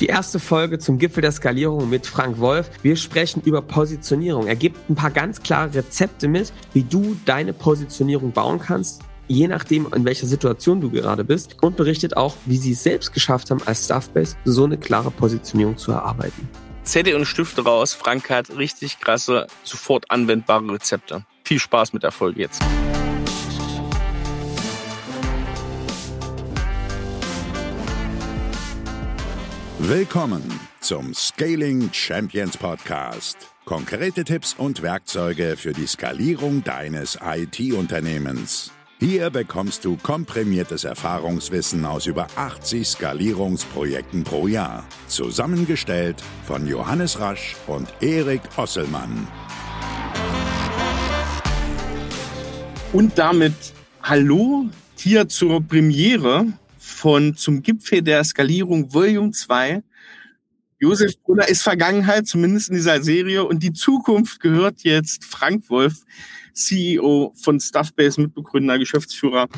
Die erste Folge zum Gipfel der Skalierung mit Frank Wolf. Wir sprechen über Positionierung. Er gibt ein paar ganz klare Rezepte mit, wie du deine Positionierung bauen kannst, je nachdem, in welcher Situation du gerade bist. Und berichtet auch, wie sie es selbst geschafft haben, als Staffbase so eine klare Positionierung zu erarbeiten. Zettel und Stifte raus. Frank hat richtig krasse, sofort anwendbare Rezepte. Viel Spaß mit der Folge jetzt. Willkommen zum Scaling Champions Podcast. Konkrete Tipps und Werkzeuge für die Skalierung deines IT-Unternehmens. Hier bekommst du komprimiertes Erfahrungswissen aus über 80 Skalierungsprojekten pro Jahr. Zusammengestellt von Johannes Rasch und Erik Osselmann. Und damit hallo hier zur Premiere von Zum Gipfel der Skalierung Volume 2. Josef Brunner ist Vergangenheit, zumindest in dieser Serie, und die Zukunft gehört jetzt Frank Wolf, CEO von Stuffbase, Mitbegründer, Geschäftsführer.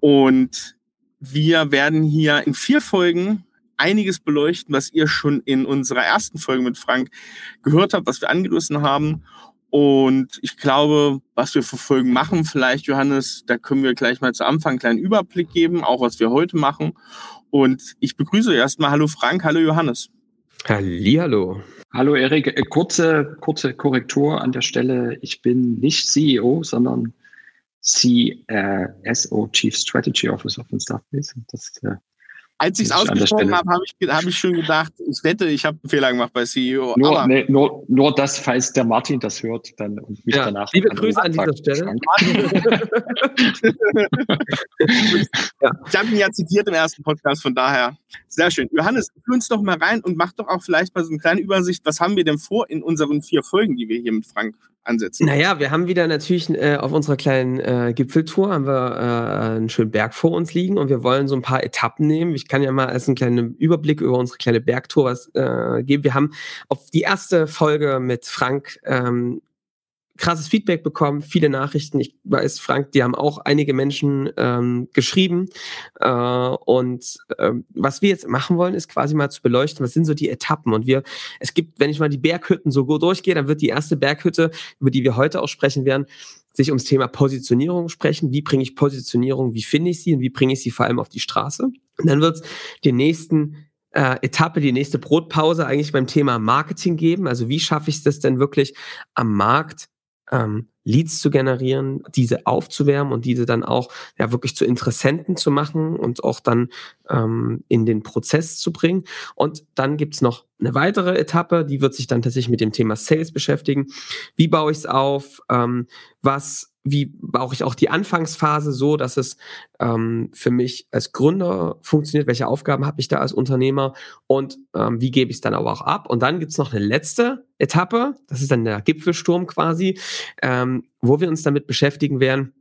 Und wir werden hier in vier Folgen einiges beleuchten, was ihr schon in unserer ersten Folge mit Frank gehört habt, was wir angerissen haben. Und ich glaube, was wir für Folgen machen, vielleicht, Johannes, da können wir gleich mal zu Anfang einen kleinen Überblick geben, auch was wir heute machen. Und ich begrüße erstmal, hallo Frank, hallo Johannes. Hallihallo. Hallo Erik, äh, kurze, kurze Korrektur an der Stelle. Ich bin nicht CEO, sondern CSO, Chief Strategy Officer von Staffbase. Das äh, als ich es ausgesprochen habe, habe ich, hab ich schon gedacht, ich wette, ich habe einen Fehler gemacht bei CEO. Nur, nee, nur, nur das, falls der Martin das hört, dann und mich ja, danach. Liebe Grüße an dieser Stelle. Ich habe ihn ja zitiert im ersten Podcast, von daher sehr schön. Johannes, führ uns doch mal rein und mach doch auch vielleicht mal so eine kleine Übersicht. Was haben wir denn vor in unseren vier Folgen, die wir hier mit Frank ansetzen? Naja, wir haben wieder natürlich äh, auf unserer kleinen äh, Gipfeltour haben wir äh, einen schönen Berg vor uns liegen und wir wollen so ein paar Etappen nehmen. Ich kann ja mal als einen kleinen Überblick über unsere kleine Bergtour was äh, geben. Wir haben auf die erste Folge mit Frank ähm, krasses Feedback bekommen, viele Nachrichten. Ich weiß, Frank, die haben auch einige Menschen ähm, geschrieben. Äh, und ähm, was wir jetzt machen wollen, ist quasi mal zu beleuchten, was sind so die Etappen. Und wir, es gibt, wenn ich mal die Berghütten so gut durchgehe, dann wird die erste Berghütte, über die wir heute auch sprechen werden, sich ums Thema Positionierung sprechen. Wie bringe ich Positionierung, wie finde ich sie und wie bringe ich sie vor allem auf die Straße? Und dann wird es den nächsten äh, Etappe, die nächste Brotpause eigentlich beim Thema Marketing geben. Also wie schaffe ich es denn wirklich am Markt ähm, Leads zu generieren, diese aufzuwärmen und diese dann auch ja wirklich zu Interessenten zu machen und auch dann ähm, in den Prozess zu bringen. Und dann gibt's noch eine weitere Etappe, die wird sich dann tatsächlich mit dem Thema Sales beschäftigen. Wie baue ich es auf? Ähm, was wie baue ich auch die Anfangsphase so, dass es ähm, für mich als Gründer funktioniert? Welche Aufgaben habe ich da als Unternehmer? Und ähm, wie gebe ich es dann aber auch ab? Und dann gibt's noch eine letzte Etappe, das ist dann der Gipfelsturm quasi, ähm, wo wir uns damit beschäftigen werden,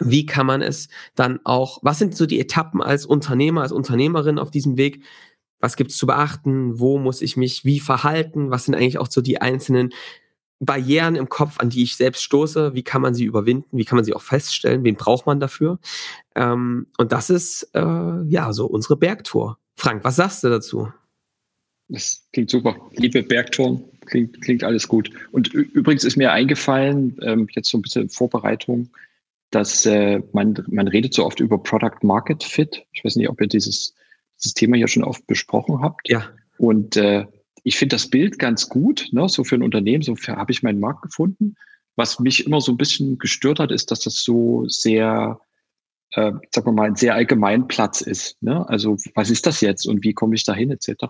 wie kann man es dann auch, was sind so die Etappen als Unternehmer, als Unternehmerin auf diesem Weg? Was gibt's zu beachten? Wo muss ich mich wie verhalten? Was sind eigentlich auch so die einzelnen Barrieren im Kopf, an die ich selbst stoße, wie kann man sie überwinden, wie kann man sie auch feststellen, wen braucht man dafür? Ähm, und das ist äh, ja so unsere Bergtour. Frank, was sagst du dazu? Das klingt super. Liebe Bergtouren, klingt, klingt alles gut. Und übrigens ist mir eingefallen, ähm, jetzt so ein bisschen Vorbereitung, dass äh, man, man redet so oft über Product Market Fit. Ich weiß nicht, ob ihr dieses, dieses Thema hier schon oft besprochen habt. Ja. Und äh, ich finde das Bild ganz gut, ne? so für ein Unternehmen, so habe ich meinen Markt gefunden. Was mich immer so ein bisschen gestört hat, ist, dass das so sehr, äh, sagen wir mal, ein sehr allgemein Platz ist. Ne? Also was ist das jetzt und wie komme ich dahin etc.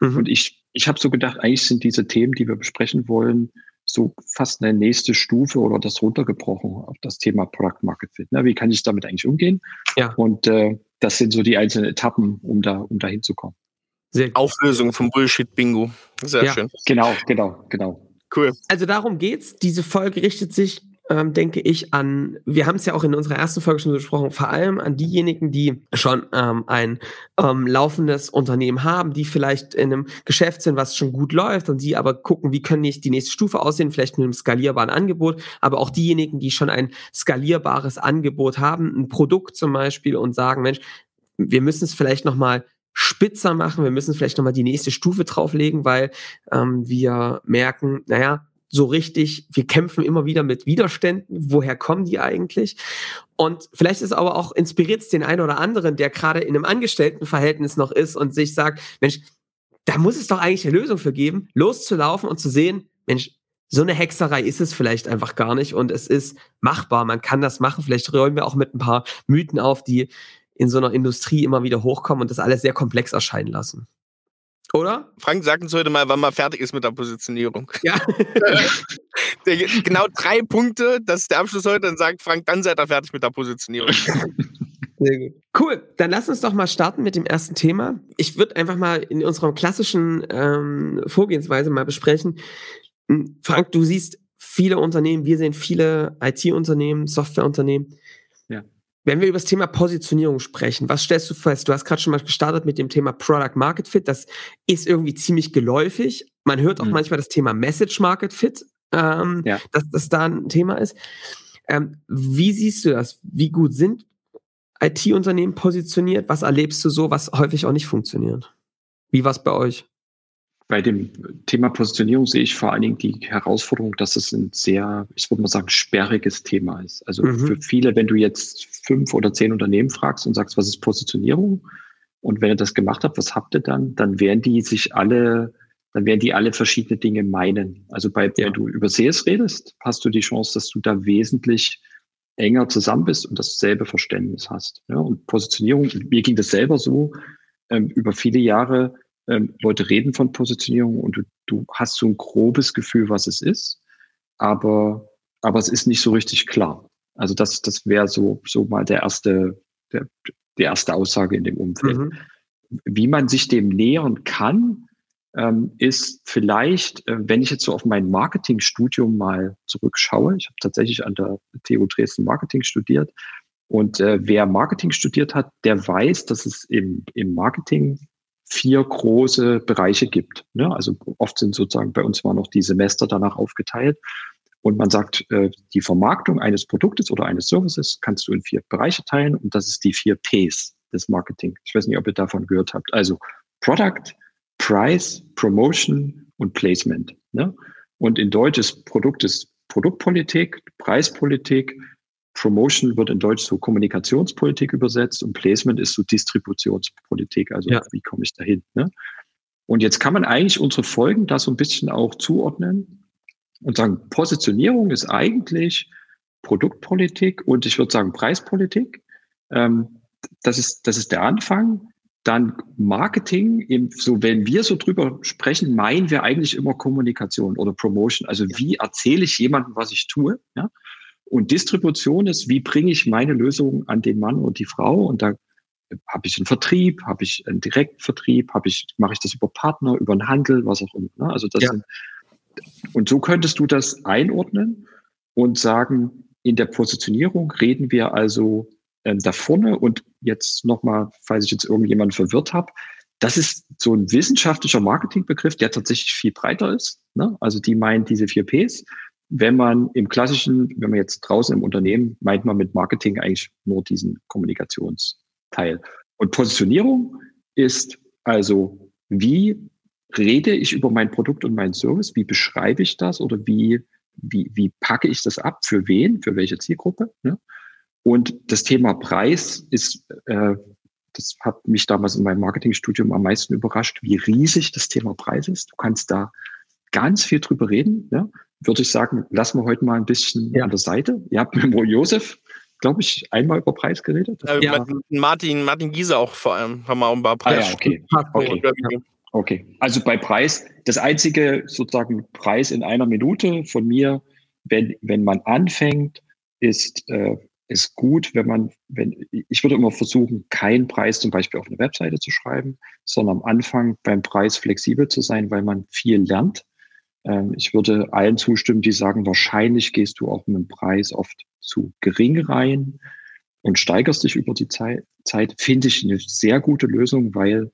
Mhm. Und ich, ich habe so gedacht, eigentlich sind diese Themen, die wir besprechen wollen, so fast eine nächste Stufe oder das runtergebrochen auf das Thema Product Market Fit. Ne? Wie kann ich damit eigentlich umgehen? Ja. Und äh, das sind so die einzelnen Etappen, um da, um da hinzukommen. Sehr Auflösung vom Bullshit-Bingo. Sehr ja. schön. Genau, genau, genau. Cool. Also darum geht's. Diese Folge richtet sich, ähm, denke ich, an, wir haben es ja auch in unserer ersten Folge schon besprochen, vor allem an diejenigen, die schon ähm, ein ähm, laufendes Unternehmen haben, die vielleicht in einem Geschäft sind, was schon gut läuft und die aber gucken, wie können nicht die nächste Stufe aussehen, vielleicht mit einem skalierbaren Angebot, aber auch diejenigen, die schon ein skalierbares Angebot haben, ein Produkt zum Beispiel und sagen, Mensch, wir müssen es vielleicht nochmal spitzer machen, wir müssen vielleicht nochmal die nächste Stufe drauflegen, weil ähm, wir merken, naja, so richtig, wir kämpfen immer wieder mit Widerständen, woher kommen die eigentlich? Und vielleicht ist aber auch inspiriert den einen oder anderen, der gerade in einem Angestelltenverhältnis noch ist und sich sagt, Mensch, da muss es doch eigentlich eine Lösung für geben, loszulaufen und zu sehen, Mensch, so eine Hexerei ist es vielleicht einfach gar nicht und es ist machbar. Man kann das machen. Vielleicht räumen wir auch mit ein paar Mythen auf, die in so einer Industrie immer wieder hochkommen und das alles sehr komplex erscheinen lassen. Oder? Frank, sag uns heute mal, wann man fertig ist mit der Positionierung. Ja. genau drei Punkte, das ist der Abschluss heute. Dann sagt Frank, dann seid ihr fertig mit der Positionierung. Sehr gut. Cool, dann lass uns doch mal starten mit dem ersten Thema. Ich würde einfach mal in unserer klassischen ähm, Vorgehensweise mal besprechen. Hm, Frank, du siehst viele Unternehmen, wir sehen viele IT-Unternehmen, Softwareunternehmen. Ja. Wenn wir über das Thema Positionierung sprechen, was stellst du fest? Du hast gerade schon mal gestartet mit dem Thema Product Market Fit. Das ist irgendwie ziemlich geläufig. Man hört auch mhm. manchmal das Thema Message Market Fit, ähm, ja. dass das da ein Thema ist. Ähm, wie siehst du das? Wie gut sind IT-Unternehmen positioniert? Was erlebst du so, was häufig auch nicht funktioniert? Wie war es bei euch? Bei dem Thema Positionierung sehe ich vor allen Dingen die Herausforderung, dass es ein sehr, ich würde mal sagen, sperriges Thema ist. Also mhm. für viele, wenn du jetzt fünf oder zehn Unternehmen fragst und sagst, was ist Positionierung? Und wenn ihr das gemacht habt, was habt ihr dann? Dann werden die sich alle, dann werden die alle verschiedene Dinge meinen. Also bei, ja. wenn du über Sales redest, hast du die Chance, dass du da wesentlich enger zusammen bist und dasselbe Verständnis hast. Ja, und Positionierung, mir ging das selber so, ähm, über viele Jahre ähm, Leute reden von Positionierung und du, du hast so ein grobes Gefühl, was es ist, aber, aber es ist nicht so richtig klar. Also das, das wäre so, so mal der erste, der, die erste Aussage in dem Umfeld. Mhm. Wie man sich dem nähern kann, ähm, ist vielleicht, äh, wenn ich jetzt so auf mein Marketingstudium mal zurückschaue, ich habe tatsächlich an der TU Dresden Marketing studiert und äh, wer Marketing studiert hat, der weiß, dass es im, im Marketing vier große Bereiche gibt. Ne? Also oft sind sozusagen bei uns mal noch die Semester danach aufgeteilt. Und man sagt, äh, die Vermarktung eines Produktes oder eines Services kannst du in vier Bereiche teilen und das ist die vier Ps des Marketing. Ich weiß nicht, ob ihr davon gehört habt. Also Product, Price, Promotion und Placement. Ne? Und in Deutsch ist Produkt ist Produktpolitik, Preispolitik, Promotion wird in Deutsch so Kommunikationspolitik übersetzt und Placement ist so Distributionspolitik. Also ja. wie komme ich dahin? Ne? Und jetzt kann man eigentlich unsere Folgen da so ein bisschen auch zuordnen und sagen, Positionierung ist eigentlich Produktpolitik und ich würde sagen Preispolitik. Ähm, das ist, das ist der Anfang. Dann Marketing, eben so wenn wir so drüber sprechen, meinen wir eigentlich immer Kommunikation oder Promotion. Also wie erzähle ich jemandem, was ich tue? Ja? Und Distribution ist, wie bringe ich meine Lösung an den Mann und die Frau? Und da habe ich einen Vertrieb, habe ich einen Direktvertrieb, habe ich, mache ich das über Partner, über einen Handel, was auch immer. Ne? Also das ja. sind, und so könntest du das einordnen und sagen, in der Positionierung reden wir also ähm, da vorne und jetzt nochmal, falls ich jetzt irgendjemanden verwirrt habe, das ist so ein wissenschaftlicher Marketingbegriff, der tatsächlich viel breiter ist. Ne? Also die meinen diese vier Ps wenn man im klassischen, wenn man jetzt draußen im Unternehmen, meint man mit Marketing eigentlich nur diesen Kommunikationsteil. Und Positionierung ist also, wie rede ich über mein Produkt und meinen Service? Wie beschreibe ich das oder wie, wie, wie packe ich das ab? Für wen? Für welche Zielgruppe? Ne? Und das Thema Preis ist, äh, das hat mich damals in meinem Marketingstudium am meisten überrascht, wie riesig das Thema Preis ist. Du kannst da ganz viel drüber reden. Ja? würde ich sagen, lassen wir heute mal ein bisschen ja. an der Seite. Ihr habt mit Mo Josef, glaube ich, einmal über Preis geredet. Äh, ja. Martin, Martin Giese auch vor allem, haben wir auch über Preis. Ah, ja, okay. Okay. okay. Also bei Preis, das einzige sozusagen Preis in einer Minute von mir, wenn, wenn man anfängt, ist, äh, ist gut, wenn man, wenn, ich würde immer versuchen, keinen Preis zum Beispiel auf eine Webseite zu schreiben, sondern am Anfang beim Preis flexibel zu sein, weil man viel lernt ich würde allen zustimmen, die sagen, wahrscheinlich gehst du auch mit dem Preis oft zu gering rein und steigerst dich über die Zeit. Zeit finde ich eine sehr gute Lösung, weil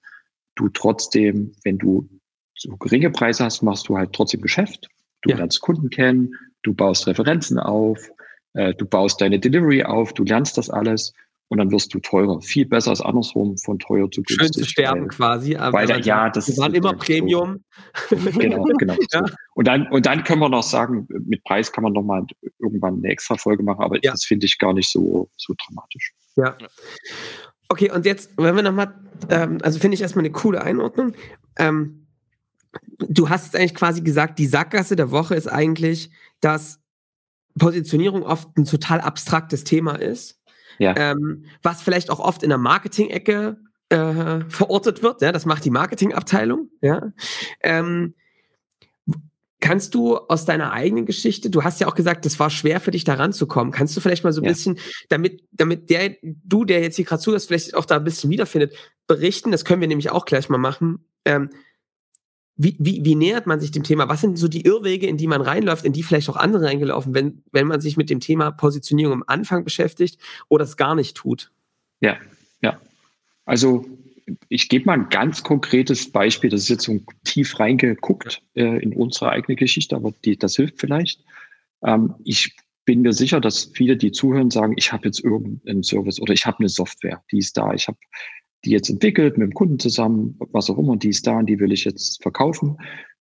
du trotzdem, wenn du so geringe Preise hast, machst du halt trotzdem Geschäft. Du ja. lernst Kunden kennen, du baust Referenzen auf, äh, du baust deine Delivery auf, du lernst das alles und dann wirst du teurer. Viel besser als andersrum, von teuer zu günstig. Schön zu sterben weil, quasi. Aber weil, ja, das wir waren immer Premium. So. Genau, genau. ja. so. Und dann, und dann können wir noch sagen, mit Preis kann man noch mal irgendwann eine extra Folge machen, aber ja. das finde ich gar nicht so, so dramatisch. Ja. Okay, und jetzt, wenn wir nochmal, ähm, also finde ich erstmal eine coole Einordnung. Ähm, du hast jetzt eigentlich quasi gesagt, die Sackgasse der Woche ist eigentlich, dass Positionierung oft ein total abstraktes Thema ist. Ja. Ähm, was vielleicht auch oft in der Marketing-Ecke äh, verortet wird. Ja, das macht die Marketingabteilung. Ja. Ähm, kannst du aus deiner eigenen Geschichte, du hast ja auch gesagt, das war schwer für dich da ranzukommen. Kannst du vielleicht mal so ein ja. bisschen, damit, damit der, du, der jetzt hier gerade zuhörst, vielleicht auch da ein bisschen wiederfindet, berichten, das können wir nämlich auch gleich mal machen. Ähm, wie, wie, wie nähert man sich dem Thema? Was sind so die Irrwege, in die man reinläuft, in die vielleicht auch andere reingelaufen, wenn, wenn man sich mit dem Thema Positionierung am Anfang beschäftigt oder es gar nicht tut? Ja, ja. Also ich gebe mal ein ganz konkretes Beispiel, das ist jetzt so tief reingeguckt äh, in unsere eigene Geschichte, aber die, das hilft vielleicht. Ähm, ich bin mir sicher, dass viele, die zuhören, sagen, ich habe jetzt irgendeinen Service oder ich habe eine Software, die ist da, ich habe die jetzt entwickelt mit dem Kunden zusammen, was auch immer, die ist da und die will ich jetzt verkaufen.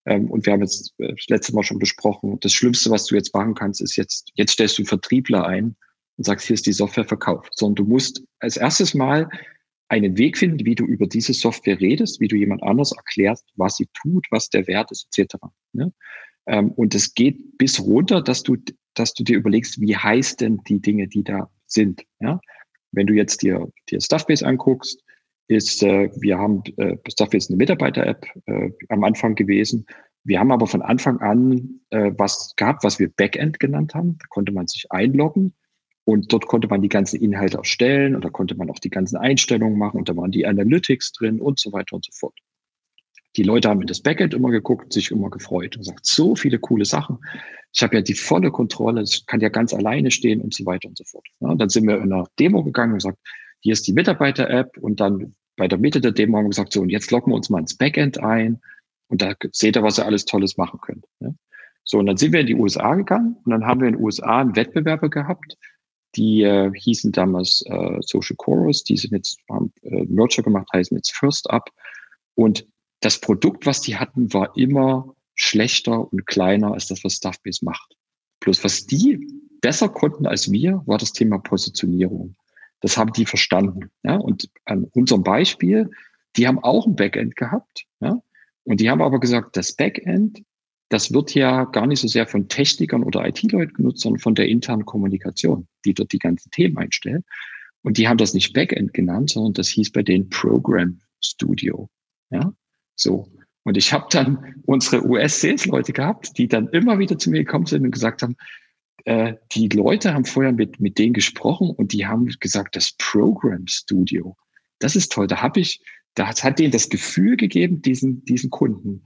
Ähm, und wir haben jetzt äh, das letzte Mal schon besprochen, das Schlimmste, was du jetzt machen kannst, ist jetzt, jetzt stellst du Vertriebler ein und sagst, hier ist die Software verkauft. Sondern du musst als erstes Mal einen Weg finden, wie du über diese Software redest, wie du jemand anders erklärst, was sie tut, was der Wert ist, etc. Ne? Ähm, und es geht bis runter, dass du, dass du dir überlegst, wie heißt denn die Dinge, die da sind. Wenn du jetzt dir, dir Stuffbase anguckst, ist, äh, wir haben, äh, Stuffbase ist eine Mitarbeiter-App äh, am Anfang gewesen. Wir haben aber von Anfang an äh, was gehabt, was wir Backend genannt haben. Da konnte man sich einloggen und dort konnte man die ganzen Inhalte erstellen und da konnte man auch die ganzen Einstellungen machen und da waren die Analytics drin und so weiter und so fort. Die Leute haben in das Backend immer geguckt, sich immer gefreut und gesagt, so viele coole Sachen. Ich habe ja die volle Kontrolle, es kann ja ganz alleine stehen und so weiter und so fort. Ja, dann sind wir in einer Demo gegangen und gesagt, hier ist die Mitarbeiter-App und dann bei der Mitte der Demo haben wir gesagt, so und jetzt loggen wir uns mal ins Backend ein und da seht ihr, was ihr alles Tolles machen könnt. Ja. So, und dann sind wir in die USA gegangen und dann haben wir in den USA einen Wettbewerber gehabt, die äh, hießen damals äh, Social Chorus, die sind jetzt, haben äh, Merger gemacht, heißen jetzt First Up. Und das Produkt, was die hatten, war immer schlechter und kleiner als das, was Stuffbase macht. Plus was die besser konnten als wir, war das Thema Positionierung. Das haben die verstanden. Ja? Und an unserem Beispiel, die haben auch ein Backend gehabt. Ja? Und die haben aber gesagt, das Backend das wird ja gar nicht so sehr von Technikern oder IT-Leuten genutzt, sondern von der internen Kommunikation, die dort die ganzen Themen einstellen. Und die haben das nicht Backend genannt, sondern das hieß bei denen Program Studio. Ja, so. Und ich habe dann unsere US-Sales-Leute gehabt, die dann immer wieder zu mir gekommen sind und gesagt haben, äh, die Leute haben vorher mit, mit denen gesprochen und die haben gesagt, das Program Studio, das ist toll. Da habe ich, da hat, hat denen das Gefühl gegeben, diesen, diesen Kunden,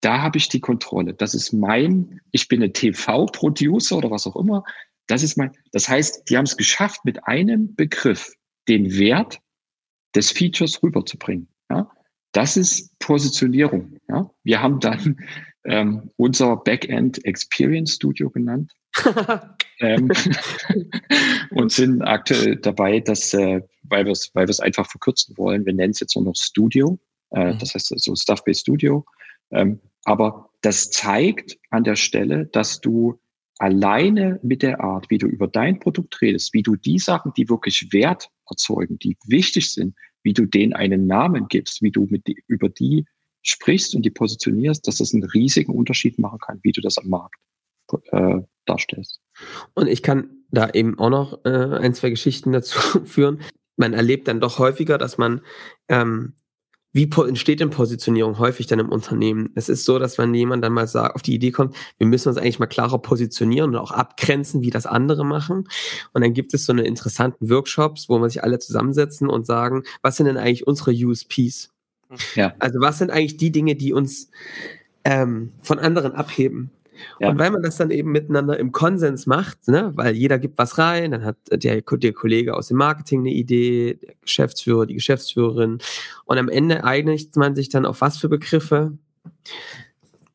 da habe ich die Kontrolle. Das ist mein, ich bin ein TV-Producer oder was auch immer. Das ist mein, das heißt, die haben es geschafft, mit einem Begriff den Wert des Features rüberzubringen. Ja? Das ist Positionierung. Ja? Wir haben dann ähm, unser Backend Experience Studio genannt ähm, und sind aktuell dabei, dass, äh, weil wir es weil einfach verkürzen wollen, wir nennen es jetzt nur noch Studio, äh, mhm. das heißt so also Stuff-Based Studio, ähm, aber das zeigt an der Stelle, dass du alleine mit der Art, wie du über dein Produkt redest, wie du die Sachen, die wirklich Wert erzeugen, die wichtig sind, wie du denen einen Namen gibst, wie du mit die, über die sprichst und die positionierst, dass das einen riesigen Unterschied machen kann, wie du das am Markt äh, darstellst. Und ich kann da eben auch noch äh, ein, zwei Geschichten dazu führen. Man erlebt dann doch häufiger, dass man ähm, wie entsteht denn Positionierung häufig dann im Unternehmen? Es ist so, dass wenn jemand dann mal sagt, auf die Idee kommt, wir müssen uns eigentlich mal klarer positionieren und auch abgrenzen, wie das andere machen. Und dann gibt es so eine interessanten Workshops, wo man sich alle zusammensetzen und sagen, was sind denn eigentlich unsere USPs? Ja. Also was sind eigentlich die Dinge, die uns ähm, von anderen abheben? Ja. Und weil man das dann eben miteinander im Konsens macht, ne, weil jeder gibt was rein, dann hat der, der Kollege aus dem Marketing eine Idee, der Geschäftsführer, die Geschäftsführerin. Und am Ende einigt man sich dann auf was für Begriffe?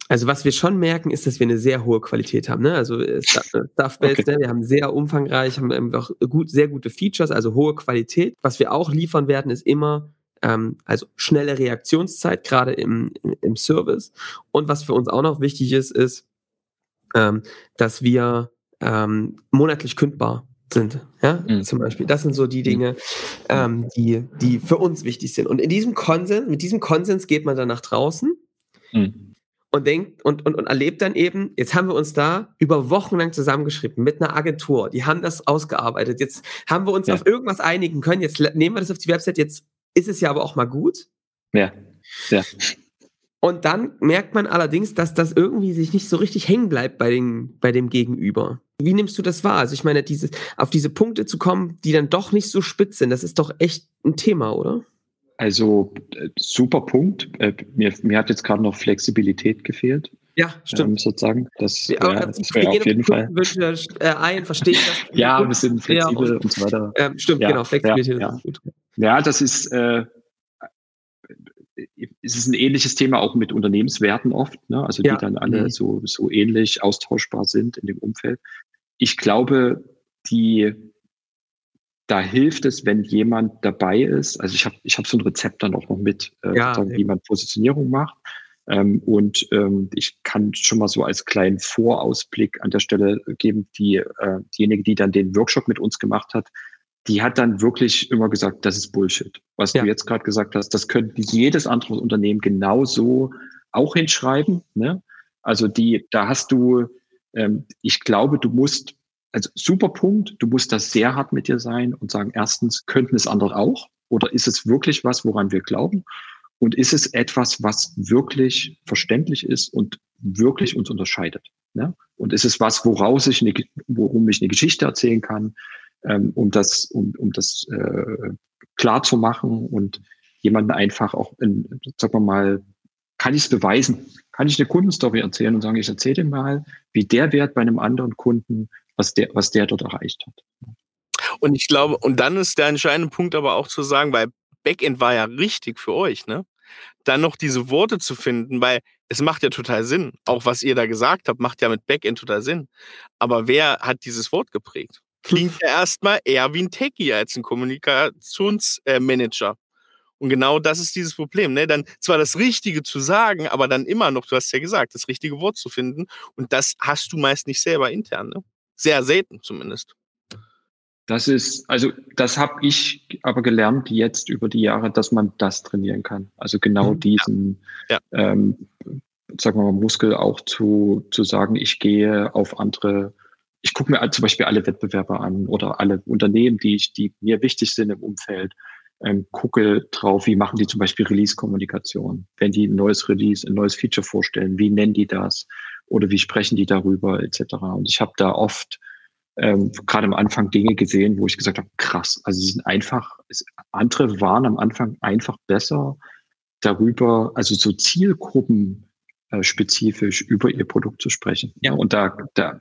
also was wir schon merken, ist, dass wir eine sehr hohe Qualität haben. Ne? Also äh, Stuff-Based, okay. ne? wir haben sehr umfangreich, haben auch gut, sehr gute Features, also hohe Qualität. Was wir auch liefern werden, ist immer ähm, also schnelle Reaktionszeit, gerade im, im Service. Und was für uns auch noch wichtig ist, ist, ähm, dass wir ähm, monatlich kündbar sind. Ja, mhm. zum Beispiel. Das sind so die Dinge, ähm, die, die für uns wichtig sind. Und in diesem Konsens, mit diesem Konsens geht man dann nach draußen mhm. und denkt und, und, und erlebt dann eben, jetzt haben wir uns da über Wochen lang zusammengeschrieben mit einer Agentur, die haben das ausgearbeitet. Jetzt haben wir uns ja. auf irgendwas einigen können, jetzt nehmen wir das auf die Website, jetzt ist es ja aber auch mal gut. Ja. Ja. Und dann merkt man allerdings, dass das irgendwie sich nicht so richtig hängen bleibt bei, den, bei dem Gegenüber. Wie nimmst du das wahr? Also ich meine, dieses, auf diese Punkte zu kommen, die dann doch nicht so spitz sind, das ist doch echt ein Thema, oder? Also äh, super Punkt. Äh, mir, mir hat jetzt gerade noch Flexibilität gefehlt. Ja, stimmt. Ähm, sozusagen. Das, ja, ja, das wäre auf jeden Fall. Wünsche äh, ein, verstehen ja, wir sind flexibel ja, und, und, so weiter. Ähm, stimmt, genau, Flexibilität ja, ist gut. Ja, das ist, äh, es ist ein ähnliches Thema auch mit Unternehmenswerten oft, ne? also die ja. dann alle mhm. so, so ähnlich austauschbar sind in dem Umfeld. Ich glaube, die, da hilft es, wenn jemand dabei ist. Also ich habe ich hab so ein Rezept dann auch noch mit, äh, ja, wie man Positionierung macht. Ähm, und ähm, ich kann schon mal so als kleinen Vorausblick an der Stelle geben, die, äh, diejenige, die dann den Workshop mit uns gemacht hat, die hat dann wirklich immer gesagt, das ist Bullshit. Was ja. du jetzt gerade gesagt hast, das könnte jedes andere Unternehmen genauso auch hinschreiben. Ne? Also die, da hast du, ähm, ich glaube, du musst, also super Punkt, du musst da sehr hart mit dir sein und sagen, erstens, könnten es andere auch? Oder ist es wirklich was, woran wir glauben? Und ist es etwas, was wirklich verständlich ist und wirklich uns unterscheidet? Ne? Und ist es was, woraus ich eine, worum ich eine Geschichte erzählen kann? Ähm, um das, um, um das äh, klar zu machen und jemanden einfach auch in, sagen wir mal, kann ich es beweisen? Kann ich eine Kundenstory erzählen und sagen, ich erzähle dir mal, wie der Wert bei einem anderen Kunden, was der, was der dort erreicht hat. Und ich glaube, und dann ist der entscheidende Punkt aber auch zu sagen, weil Backend war ja richtig für euch, ne? Dann noch diese Worte zu finden, weil es macht ja total Sinn. Auch was ihr da gesagt habt, macht ja mit Backend total Sinn. Aber wer hat dieses Wort geprägt? Klingt ja erstmal eher wie ein Techie als ein Kommunikationsmanager. Und genau das ist dieses Problem. Ne? Dann zwar das Richtige zu sagen, aber dann immer noch, du hast ja gesagt, das richtige Wort zu finden. Und das hast du meist nicht selber intern. Ne? Sehr selten zumindest. Das ist, also das habe ich aber gelernt jetzt über die Jahre, dass man das trainieren kann. Also genau mhm. diesen, ja. Ja. Ähm, sagen wir mal, Muskel auch zu, zu sagen, ich gehe auf andere ich gucke mir zum Beispiel alle Wettbewerber an oder alle Unternehmen, die, ich, die mir wichtig sind im Umfeld. Ähm, gucke drauf, wie machen die zum Beispiel Release-Kommunikation. Wenn die ein neues Release, ein neues Feature vorstellen, wie nennen die das? Oder wie sprechen die darüber, etc. Und ich habe da oft ähm, gerade am Anfang Dinge gesehen, wo ich gesagt habe, krass, also sie sind einfach, es, andere waren am Anfang einfach besser darüber, also so Zielgruppen äh, spezifisch über ihr Produkt zu sprechen. Ja. Und da, da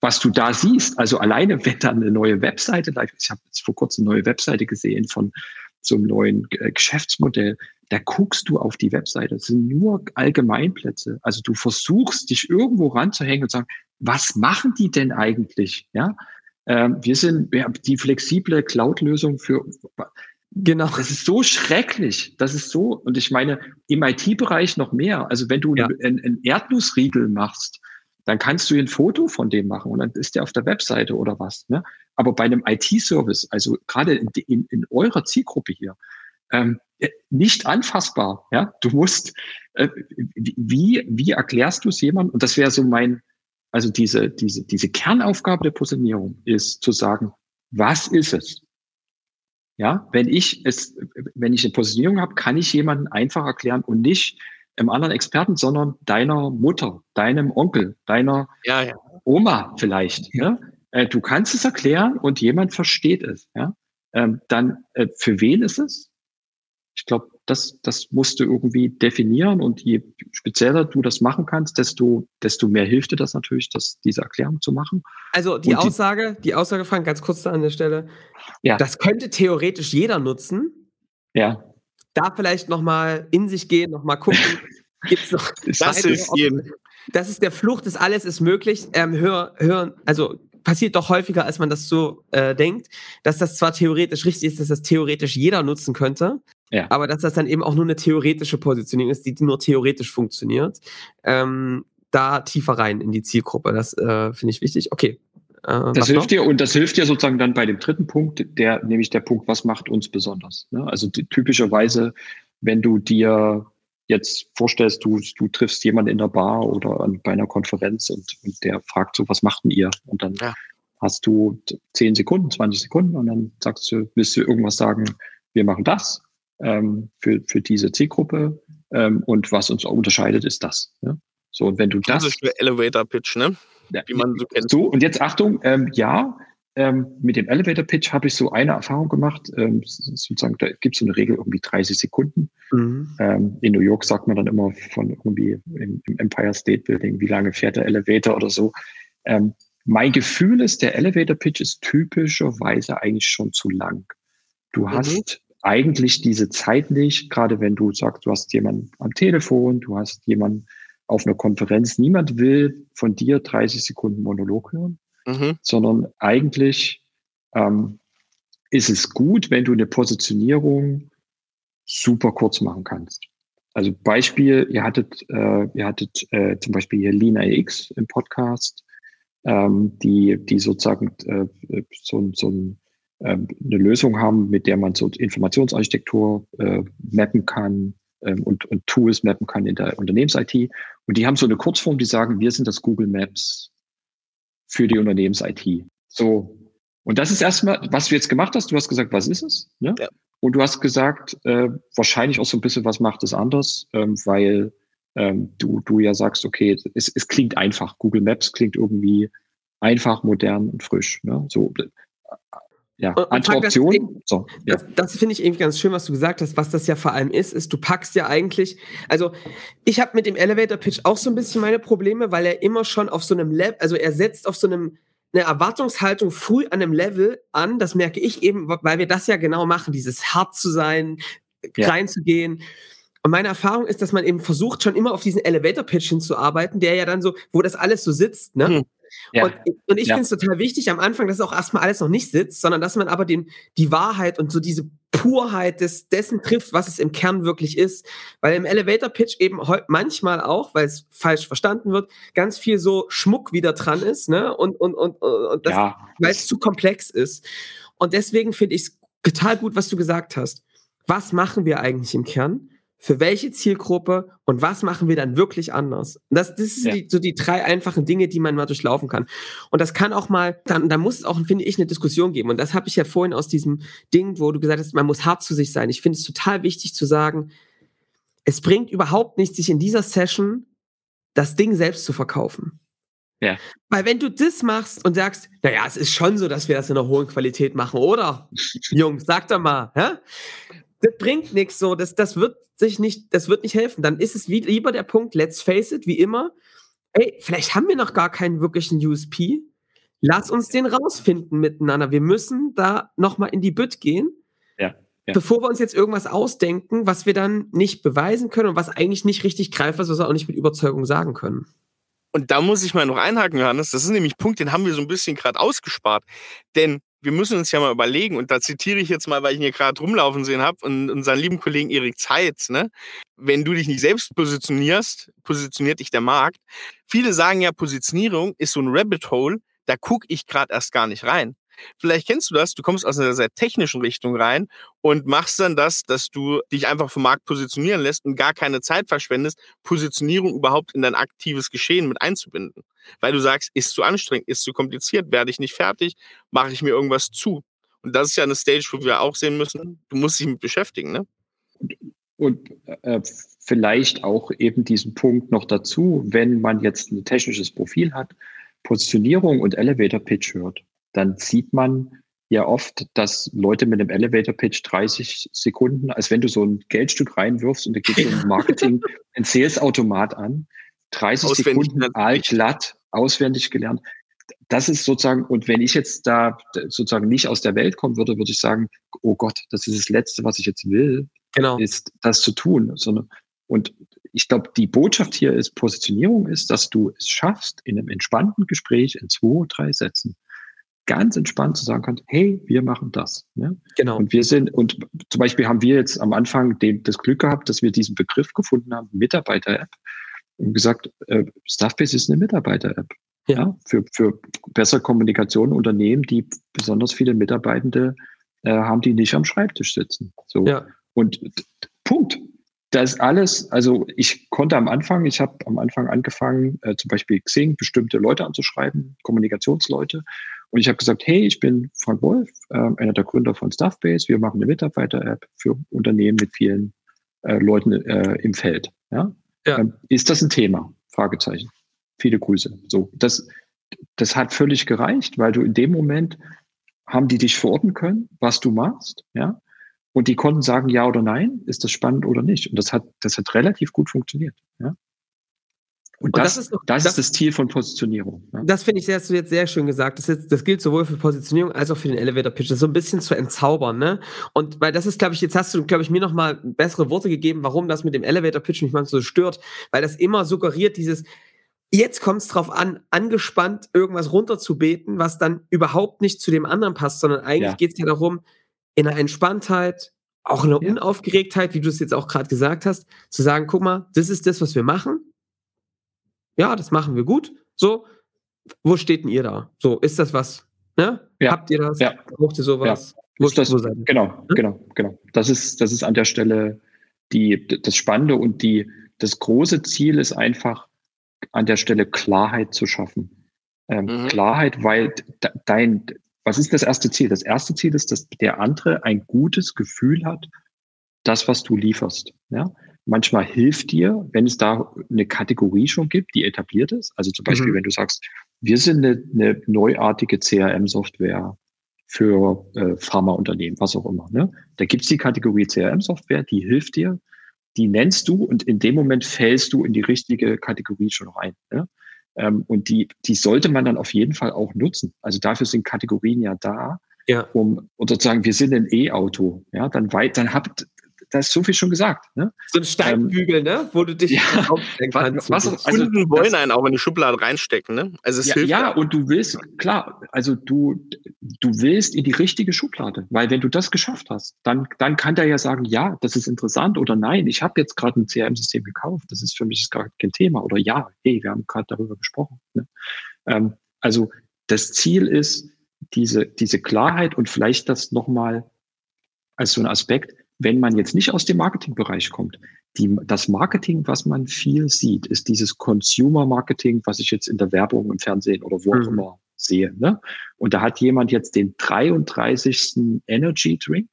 was du da siehst, also alleine, wenn da eine neue Webseite ich habe jetzt vor kurzem eine neue Webseite gesehen von so einem neuen äh, Geschäftsmodell, da guckst du auf die Webseite, das sind nur Allgemeinplätze. Also du versuchst, dich irgendwo ranzuhängen und sagen, was machen die denn eigentlich? Ja, ähm, wir sind wir haben die flexible Cloud-Lösung für Genau. Das ist so schrecklich. Das ist so, und ich meine, im IT-Bereich noch mehr. Also wenn du ja. einen, einen Erdnussriegel machst, dann kannst du ein Foto von dem machen und dann ist der auf der Webseite oder was. Ne? Aber bei einem IT-Service, also gerade in, in, in, eurer Zielgruppe hier, ähm, äh, nicht anfassbar. Ja, du musst, äh, wie, wie erklärst du es jemandem? Und das wäre so mein, also diese, diese, diese Kernaufgabe der Positionierung ist zu sagen, was ist es? Ja, wenn ich es, wenn ich eine Positionierung habe, kann ich jemanden einfach erklären und nicht, einem anderen Experten, sondern deiner Mutter, deinem Onkel, deiner ja, ja. Oma vielleicht. Ja. Ne? Äh, du kannst es erklären und jemand versteht es. Ja? Ähm, dann, äh, für wen ist es? Ich glaube, das, das musst du irgendwie definieren und je spezieller du das machen kannst, desto, desto mehr hilft dir das natürlich, das, diese Erklärung zu machen. Also die und Aussage, die, die Aussage, Frank, ganz kurz an der Stelle. Ja. Das könnte theoretisch jeder nutzen. Ja da vielleicht nochmal in sich gehen, nochmal gucken, gibt's noch. Das ist jeden. Das ist der Fluch des Alles ist möglich. Ähm, hör, hören, also passiert doch häufiger, als man das so äh, denkt, dass das zwar theoretisch richtig ist, dass das theoretisch jeder nutzen könnte, ja. aber dass das dann eben auch nur eine theoretische Positionierung ist, die nur theoretisch funktioniert. Ähm, da tiefer rein in die Zielgruppe, das äh, finde ich wichtig. Okay. Äh, das hilft noch? dir und das hilft dir sozusagen dann bei dem dritten Punkt, der nämlich der Punkt, was macht uns besonders? Ne? Also die, typischerweise, wenn du dir jetzt vorstellst, du, du triffst jemanden in der Bar oder an, bei einer Konferenz und, und der fragt so, was macht denn ihr? Und dann ja. hast du 10 Sekunden, 20 Sekunden und dann sagst du, willst du irgendwas sagen, wir machen das ähm, für, für diese Zielgruppe ähm, und was uns unterscheidet, ist das. Ja? So, und wenn du das. Das ist der Elevator Pitch, ne? Wie man so kennt. So, und jetzt Achtung, ähm, ja, ähm, mit dem Elevator Pitch habe ich so eine Erfahrung gemacht. Ähm, sozusagen, da gibt es so eine Regel irgendwie 30 Sekunden. Mhm. Ähm, in New York sagt man dann immer von irgendwie im, im, Empire State Building, wie lange fährt der Elevator oder so. Ähm, mein Gefühl ist, der Elevator Pitch ist typischerweise eigentlich schon zu lang. Du mhm. hast eigentlich diese Zeit nicht, gerade wenn du sagst, du hast jemanden am Telefon, du hast jemanden auf einer Konferenz. Niemand will von dir 30 Sekunden Monolog hören mhm. sondern eigentlich ähm, ist es gut, wenn du eine Positionierung super kurz machen kannst. Also Beispiel, ihr hattet, äh, ihr hattet äh, zum Beispiel hier Lina X im Podcast, ähm, die, die sozusagen äh, so, so ein, äh, eine Lösung haben, mit der man so Informationsarchitektur äh, mappen kann ähm, und, und Tools mappen kann in der Unternehmens-IT. Und die haben so eine Kurzform, die sagen, wir sind das Google Maps für die Unternehmens-IT. So. Und das ist erstmal, was du jetzt gemacht hast. Du hast gesagt, was ist es? Ne? Ja. Und du hast gesagt, äh, wahrscheinlich auch so ein bisschen, was macht es anders, ähm, weil ähm, du, du ja sagst, okay, es, es klingt einfach. Google Maps klingt irgendwie einfach, modern und frisch. Ne? So, ja, und, andere Optionen. So, ja. Das, das finde ich irgendwie ganz schön, was du gesagt hast. Was das ja vor allem ist, ist, du packst ja eigentlich, also ich habe mit dem Elevator Pitch auch so ein bisschen meine Probleme, weil er immer schon auf so einem Level, also er setzt auf so einem eine Erwartungshaltung früh an einem Level an, das merke ich eben, weil wir das ja genau machen, dieses hart zu sein, ja. reinzugehen. Und meine Erfahrung ist, dass man eben versucht, schon immer auf diesen Elevator-Pitch hinzuarbeiten, der ja dann so, wo das alles so sitzt, ne? Hm. Ja. Und, und, ich ja. finde es total wichtig am Anfang, dass auch erstmal alles noch nicht sitzt, sondern dass man aber den, die Wahrheit und so diese Purheit des, dessen trifft, was es im Kern wirklich ist. Weil im Elevator Pitch eben manchmal auch, weil es falsch verstanden wird, ganz viel so Schmuck wieder dran ist, ne? Und, und, und, und das, ja. weil es zu komplex ist. Und deswegen finde ich es total gut, was du gesagt hast. Was machen wir eigentlich im Kern? Für welche Zielgruppe und was machen wir dann wirklich anders. Das, das sind ja. die, so die drei einfachen Dinge, die man mal durchlaufen kann. Und das kann auch mal, dann, dann muss es auch, finde ich, eine Diskussion geben. Und das habe ich ja vorhin aus diesem Ding, wo du gesagt hast, man muss hart zu sich sein. Ich finde es total wichtig zu sagen, es bringt überhaupt nichts, sich in dieser Session das Ding selbst zu verkaufen. Ja. Weil wenn du das machst und sagst, naja, es ist schon so, dass wir das in einer hohen Qualität machen, oder? Jungs, sag doch mal, hä? Das bringt nichts so, das, das wird sich nicht, das wird nicht helfen. Dann ist es wie, lieber der Punkt, let's face it, wie immer, ey, vielleicht haben wir noch gar keinen wirklichen USP. Lass uns den rausfinden miteinander. Wir müssen da nochmal in die Bütt gehen. Ja, ja. Bevor wir uns jetzt irgendwas ausdenken, was wir dann nicht beweisen können und was eigentlich nicht richtig greifbar ist, was wir auch nicht mit Überzeugung sagen können. Und da muss ich mal noch einhaken, Johannes. Das ist nämlich ein Punkt, den haben wir so ein bisschen gerade ausgespart. Denn wir müssen uns ja mal überlegen, und da zitiere ich jetzt mal, weil ich ihn hier gerade rumlaufen sehen habe, und unseren lieben Kollegen Erik Zeitz, ne? wenn du dich nicht selbst positionierst, positioniert dich der Markt. Viele sagen ja, Positionierung ist so ein Rabbit Hole, da gucke ich gerade erst gar nicht rein. Vielleicht kennst du das, du kommst aus einer sehr technischen Richtung rein und machst dann das, dass du dich einfach vom Markt positionieren lässt und gar keine Zeit verschwendest, Positionierung überhaupt in dein aktives Geschehen mit einzubinden. Weil du sagst, ist zu anstrengend, ist zu kompliziert, werde ich nicht fertig, mache ich mir irgendwas zu. Und das ist ja eine Stage, wo wir auch sehen müssen, du musst dich mit beschäftigen, ne? Und äh, vielleicht auch eben diesen Punkt noch dazu, wenn man jetzt ein technisches Profil hat, Positionierung und Elevator Pitch hört dann sieht man ja oft, dass Leute mit einem Elevator Pitch 30 Sekunden, als wenn du so ein Geldstück reinwirfst und da geht so ein Marketing, ein Sales-Automat an, 30 auswendig Sekunden alt, glatt, auswendig gelernt. Das ist sozusagen, und wenn ich jetzt da sozusagen nicht aus der Welt kommen würde, würde ich sagen, oh Gott, das ist das Letzte, was ich jetzt will, genau. ist das zu tun. Sondern, und ich glaube, die Botschaft hier ist, Positionierung ist, dass du es schaffst, in einem entspannten Gespräch in zwei, drei Sätzen ganz entspannt zu sagen kannst, hey, wir machen das. Ne? Genau. Und wir sind, und zum Beispiel haben wir jetzt am Anfang den, das Glück gehabt, dass wir diesen Begriff gefunden haben, Mitarbeiter-App, und gesagt, äh, Staffbase ist eine Mitarbeiter-App. Ja. ja. für, für bessere Kommunikation Unternehmen, die besonders viele Mitarbeitende äh, haben, die nicht am Schreibtisch sitzen. So. Ja. Und Punkt. Das ist alles, also ich konnte am Anfang, ich habe am Anfang angefangen, äh, zum Beispiel Xing, bestimmte Leute anzuschreiben, Kommunikationsleute. Und ich habe gesagt, hey, ich bin Frank Wolf, äh, einer der Gründer von Staffbase. Wir machen eine Mitarbeiter-App für Unternehmen mit vielen äh, Leuten äh, im Feld. Ja? ja. Ähm, ist das ein Thema? Fragezeichen. Viele Grüße. So, das, das hat völlig gereicht, weil du in dem Moment haben die dich verorten können, was du machst, ja. Und die konnten sagen ja oder nein, ist das spannend oder nicht. Und das hat, das hat relativ gut funktioniert, ja. Und, und das, das, ist, doch, das, das, ist das Ziel von Positionierung. Ja. Das finde ich, hast du jetzt sehr schön gesagt. Das, ist, das gilt sowohl für Positionierung als auch für den Elevator Pitch. Das so ein bisschen zu entzaubern, ne? Und weil das ist, glaube ich, jetzt hast du, glaube ich, mir nochmal bessere Worte gegeben, warum das mit dem Elevator Pitch mich manchmal so stört, weil das immer suggeriert dieses, jetzt kommt es drauf an, angespannt irgendwas runterzubeten, was dann überhaupt nicht zu dem anderen passt, sondern eigentlich ja. geht es ja darum, in einer Entspanntheit, auch in einer ja. Unaufgeregtheit, wie du es jetzt auch gerade gesagt hast, zu sagen, guck mal, das ist das, was wir machen ja, das machen wir gut. So, wo steht denn ihr da? So, ist das was? Ne? Ja. Habt ihr das? Ja. Braucht ihr sowas? Ja. Wo ist das, wo genau, hm? genau, genau. Das ist, das ist an der Stelle die, das Spannende und die, das große Ziel ist einfach, an der Stelle Klarheit zu schaffen. Ähm, mhm. Klarheit, weil dein, was ist das erste Ziel? Das erste Ziel ist, dass der andere ein gutes Gefühl hat, das, was du lieferst. Ja? Manchmal hilft dir, wenn es da eine Kategorie schon gibt, die etabliert ist. Also zum Beispiel, mhm. wenn du sagst, wir sind eine, eine neuartige CRM-Software für äh, Pharmaunternehmen, was auch immer. Ne? Da gibt's die Kategorie CRM-Software, die hilft dir, die nennst du und in dem Moment fällst du in die richtige Kategorie schon rein. Ne? Ähm, und die, die sollte man dann auf jeden Fall auch nutzen. Also dafür sind Kategorien ja da, ja. um oder sozusagen, wir sind ein E-Auto. Ja, dann weit, dann habt, da ist so viel schon gesagt. Ne? So ein Steinbügel, ähm, ne? wo du dich ja, kannst. Was, was also, Kunden wollen einen auch in die Schublade reinstecken. Ne? Also es ja, hilft ja, und du willst, klar, also du, du willst in die richtige Schublade, weil wenn du das geschafft hast, dann, dann kann der ja sagen, ja, das ist interessant oder nein, ich habe jetzt gerade ein CRM-System gekauft, das ist für mich gar kein Thema oder ja, hey, wir haben gerade darüber gesprochen. Ne? Ähm, also das Ziel ist, diese, diese Klarheit und vielleicht das nochmal als so ein Aspekt, wenn man jetzt nicht aus dem Marketingbereich kommt, die, das Marketing, was man viel sieht, ist dieses Consumer-Marketing, was ich jetzt in der Werbung im Fernsehen oder wo auch mhm. immer sehe. Ne? Und da hat jemand jetzt den 33. Energy Drink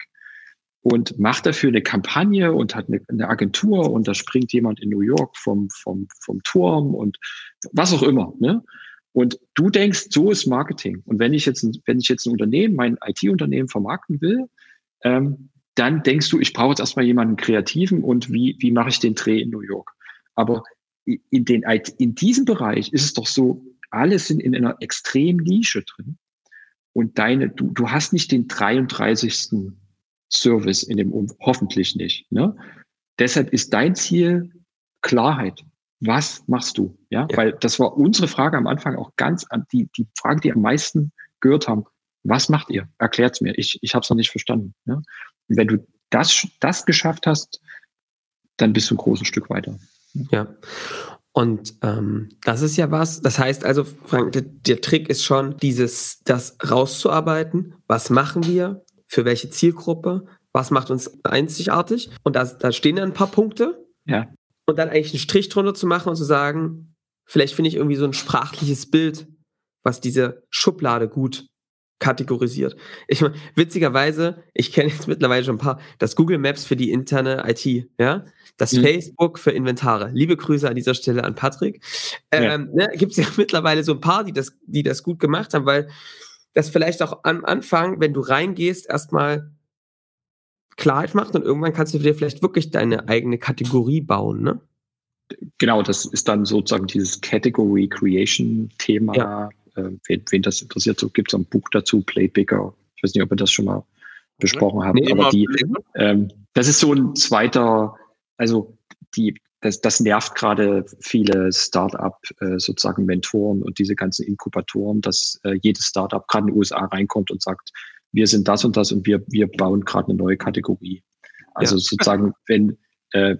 und macht dafür eine Kampagne und hat eine, eine, Agentur und da springt jemand in New York vom, vom, vom Turm und was auch immer. Ne? Und du denkst, so ist Marketing. Und wenn ich jetzt, wenn ich jetzt ein Unternehmen, mein IT-Unternehmen vermarkten will, ähm, dann denkst du, ich brauche jetzt erstmal jemanden Kreativen und wie, wie mache ich den Dreh in New York? Aber in, den, in diesem Bereich ist es doch so, alle sind in einer extremen Nische drin. Und deine, du, du hast nicht den 33. Service in dem, um, hoffentlich nicht. Ne? Deshalb ist dein Ziel Klarheit. Was machst du? Ja? ja, weil das war unsere Frage am Anfang auch ganz, die, die Frage, die am meisten gehört haben. Was macht ihr? Erklärt's mir. Ich, ich habe es noch nicht verstanden. Ja? Wenn du das, das geschafft hast, dann bist du ein großes Stück weiter. Ja. Und ähm, das ist ja was. Das heißt also, Frank, der, der, Trick ist schon, dieses, das rauszuarbeiten. Was machen wir? Für welche Zielgruppe? Was macht uns einzigartig? Und da, da stehen dann ein paar Punkte. Ja. Und dann eigentlich einen Strich drunter zu machen und zu sagen, vielleicht finde ich irgendwie so ein sprachliches Bild, was diese Schublade gut kategorisiert. Ich meine, witzigerweise, ich kenne jetzt mittlerweile schon ein paar, das Google Maps für die interne IT, ja, das mhm. Facebook für Inventare. Liebe Grüße an dieser Stelle an Patrick. Ähm, ja. ne, Gibt es ja mittlerweile so ein paar, die das, die das gut gemacht haben, weil das vielleicht auch am Anfang, wenn du reingehst, erstmal Klarheit macht und irgendwann kannst du dir vielleicht wirklich deine eigene Kategorie bauen, ne? Genau, das ist dann sozusagen dieses Category Creation Thema. Ja äh, wen, wen, das interessiert, so gibt es ein Buch dazu, Play Bigger. Ich weiß nicht, ob wir das schon mal besprochen haben, nee, aber die, ähm, das ist so ein zweiter, also die, das, das nervt gerade viele Startup äh, sozusagen Mentoren und diese ganzen Inkubatoren, dass äh, jedes Startup gerade in den USA reinkommt und sagt, wir sind das und das und wir, wir bauen gerade eine neue Kategorie. Also ja. sozusagen, wenn äh,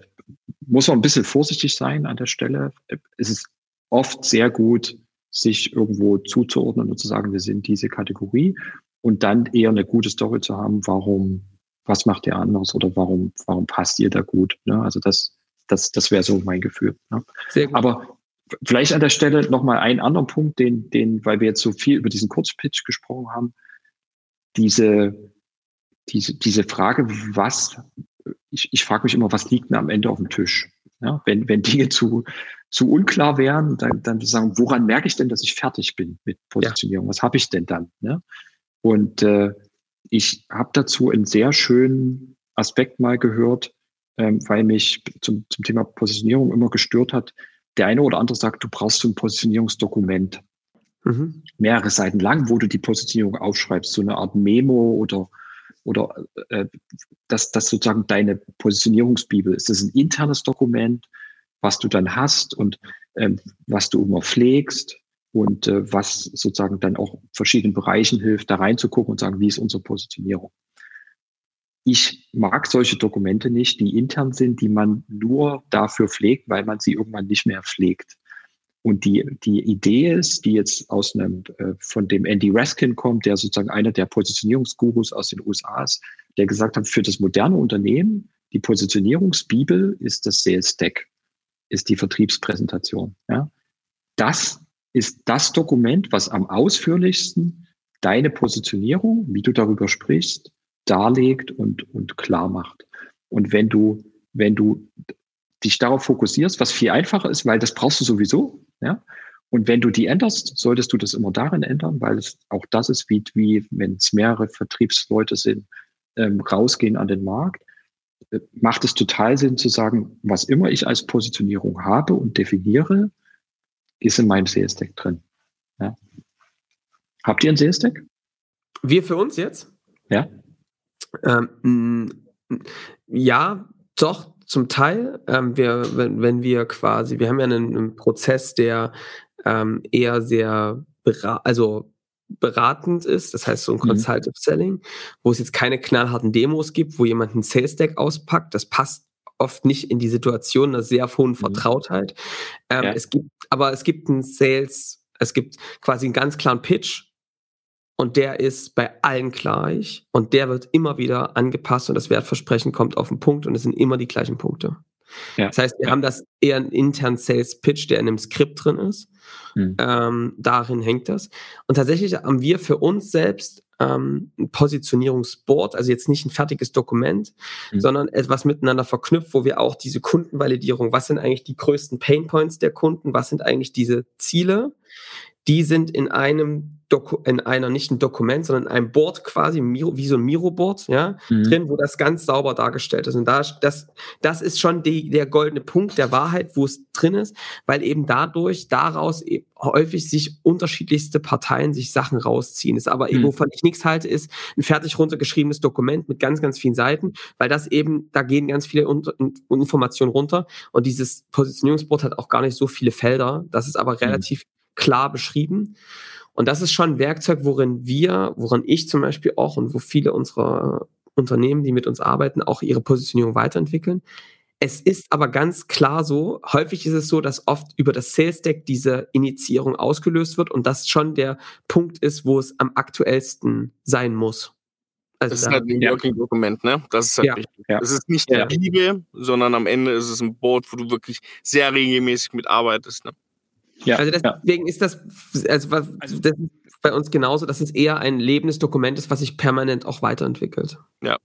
muss man ein bisschen vorsichtig sein an der Stelle. Es ist oft sehr gut, sich irgendwo zuzuordnen und zu sagen, wir sind diese Kategorie und dann eher eine gute Story zu haben, warum, was macht ihr anders oder warum, warum passt ihr da gut. Ne? Also das, das, das wäre so mein Gefühl. Ne? Aber vielleicht an der Stelle nochmal einen anderen Punkt, den, den, weil wir jetzt so viel über diesen Kurzpitch gesprochen haben, diese, diese, diese Frage, was, ich, ich frage mich immer, was liegt denn am Ende auf dem Tisch? Ja, wenn, wenn Dinge zu, zu unklar wären, dann, dann sagen, woran merke ich denn, dass ich fertig bin mit Positionierung? Ja. Was habe ich denn dann? Ne? Und äh, ich habe dazu einen sehr schönen Aspekt mal gehört, ähm, weil mich zum, zum Thema Positionierung immer gestört hat. Der eine oder andere sagt, du brauchst so ein Positionierungsdokument. Mhm. Mehrere Seiten lang, wo du die Positionierung aufschreibst, so eine Art Memo oder oder äh, dass das sozusagen deine Positionierungsbibel ist. Das ist ein internes Dokument, was du dann hast und ähm, was du immer pflegst und äh, was sozusagen dann auch verschiedenen Bereichen hilft, da reinzugucken und sagen, wie ist unsere Positionierung. Ich mag solche Dokumente nicht, die intern sind, die man nur dafür pflegt, weil man sie irgendwann nicht mehr pflegt. Und die, die Idee ist, die jetzt aus einem, äh, von dem Andy Raskin kommt, der sozusagen einer der Positionierungsgurus aus den USA ist, der gesagt hat, für das moderne Unternehmen, die Positionierungsbibel ist das Sales Deck, ist die Vertriebspräsentation. Ja? Das ist das Dokument, was am ausführlichsten deine Positionierung, wie du darüber sprichst, darlegt und, und klar macht. Und wenn du, wenn du dich darauf fokussierst, was viel einfacher ist, weil das brauchst du sowieso, ja. Und wenn du die änderst, solltest du das immer darin ändern, weil es auch das ist, wie, wie wenn es mehrere Vertriebsleute sind, ähm, rausgehen an den Markt, macht es total Sinn zu sagen, was immer ich als Positionierung habe und definiere, ist in meinem Sales Deck drin. Ja. Habt ihr ein Sales Deck? Wir für uns jetzt? Ja. Ähm, ja, doch, zum Teil. Ähm, wir, wenn, wenn wir quasi, wir haben ja einen, einen Prozess, der ähm, eher sehr, also beratend ist, das heißt so ein mhm. Consultative Selling, wo es jetzt keine knallharten Demos gibt, wo jemand ein Sales Deck auspackt. Das passt oft nicht in die Situation einer sehr hohen mhm. Vertrautheit. Ähm, ja. Es gibt, aber es gibt einen Sales, es gibt quasi einen ganz klaren Pitch und der ist bei allen gleich und der wird immer wieder angepasst und das Wertversprechen kommt auf den Punkt und es sind immer die gleichen Punkte. Ja. Das heißt, wir ja. haben das eher einen internen Sales Pitch, der in einem Skript drin ist. Mhm. Ähm, darin hängt das. Und tatsächlich haben wir für uns selbst ähm, ein Positionierungsboard, also jetzt nicht ein fertiges Dokument, mhm. sondern etwas miteinander verknüpft, wo wir auch diese Kundenvalidierung, was sind eigentlich die größten Painpoints der Kunden, was sind eigentlich diese Ziele, die sind in einem Doku in einer nicht ein Dokument, sondern in einem Board quasi, wie so ein Miro-Board, ja, mhm. drin, wo das ganz sauber dargestellt ist. Und da, das, das ist schon die, der goldene Punkt der Wahrheit, wo es drin ist, weil eben dadurch, daraus eben häufig sich unterschiedlichste Parteien sich Sachen rausziehen. Ist aber, mhm. wovon ich nichts halte, ist ein fertig runtergeschriebenes Dokument mit ganz, ganz vielen Seiten, weil das eben, da gehen ganz viele Informationen runter und dieses Positionierungsboard hat auch gar nicht so viele Felder. Das ist aber mhm. relativ klar beschrieben. Und das ist schon ein Werkzeug, worin wir, woran ich zum Beispiel auch und wo viele unserer Unternehmen, die mit uns arbeiten, auch ihre Positionierung weiterentwickeln. Es ist aber ganz klar so, häufig ist es so, dass oft über das Sales Deck diese Initiierung ausgelöst wird und das schon der Punkt ist, wo es am aktuellsten sein muss. Also das ist halt ein Working-Dokument, ne? Das ist halt ja. wichtig. Ja. Es ist nicht die ja. Bibel, sondern am Ende ist es ein Board, wo du wirklich sehr regelmäßig mitarbeitest, ne? Ja, also deswegen ja. ist das, also, was, also das ist bei uns genauso, dass es eher ein lebendes Dokument ist, was sich permanent auch weiterentwickelt. Ja.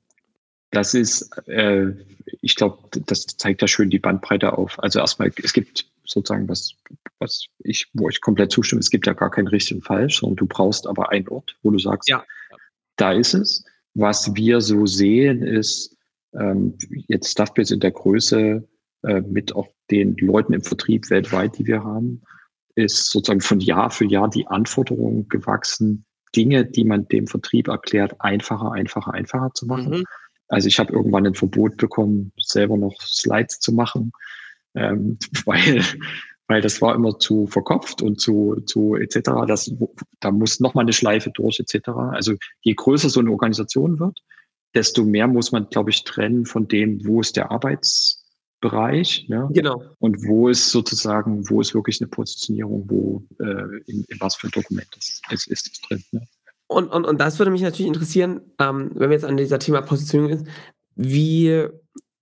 Das ist, äh, ich glaube, das zeigt ja schön die Bandbreite auf. Also erstmal, es gibt sozusagen was, was ich, wo ich komplett zustimme, es gibt ja gar kein richtig und falsch, sondern du brauchst aber einen Ort, wo du sagst, ja. da ist es. Was wir so sehen, ist ähm, jetzt Stuffbase in der Größe äh, mit auch den Leuten im Vertrieb weltweit, die wir haben, ist sozusagen von Jahr für Jahr die Anforderung gewachsen, Dinge, die man dem Vertrieb erklärt, einfacher, einfacher, einfacher zu machen. Mhm. Also ich habe irgendwann ein Verbot bekommen, selber noch Slides zu machen. ähm, weil, weil das war immer zu verkopft und zu, zu etc. Das, da muss nochmal eine Schleife durch etc. Also je größer so eine Organisation wird, desto mehr muss man, glaube ich, trennen von dem, wo ist der Arbeitsbereich, ja? Genau. Und wo ist sozusagen, wo ist wirklich eine Positionierung, wo äh, in, in was für ein Dokument ist, ist, ist es drin. Ne? Und, und, und das würde mich natürlich interessieren, ähm, wenn wir jetzt an dieser Thema Positionierung sind, wie,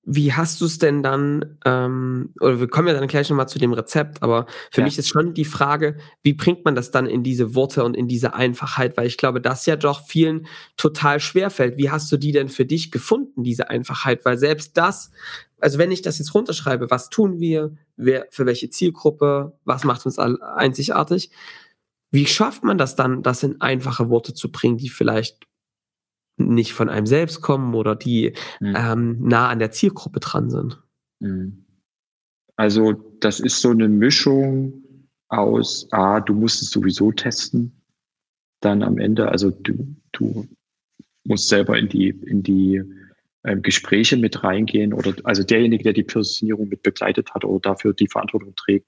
wie hast du es denn dann, ähm, oder wir kommen ja dann gleich nochmal zu dem Rezept, aber für ja. mich ist schon die Frage, wie bringt man das dann in diese Worte und in diese Einfachheit, weil ich glaube, das ja doch vielen total schwer fällt. Wie hast du die denn für dich gefunden, diese Einfachheit? Weil selbst das, also wenn ich das jetzt runterschreibe, was tun wir, wer, für welche Zielgruppe, was macht uns einzigartig, wie schafft man das dann, das in einfache Worte zu bringen, die vielleicht nicht von einem selbst kommen oder die mhm. ähm, nah an der Zielgruppe dran sind? Mhm. Also das ist so eine Mischung aus, ah, du musst es sowieso testen, dann am Ende, also du, du musst selber in die, in die äh, Gespräche mit reingehen oder also derjenige, der die Positionierung mit begleitet hat oder dafür die Verantwortung trägt,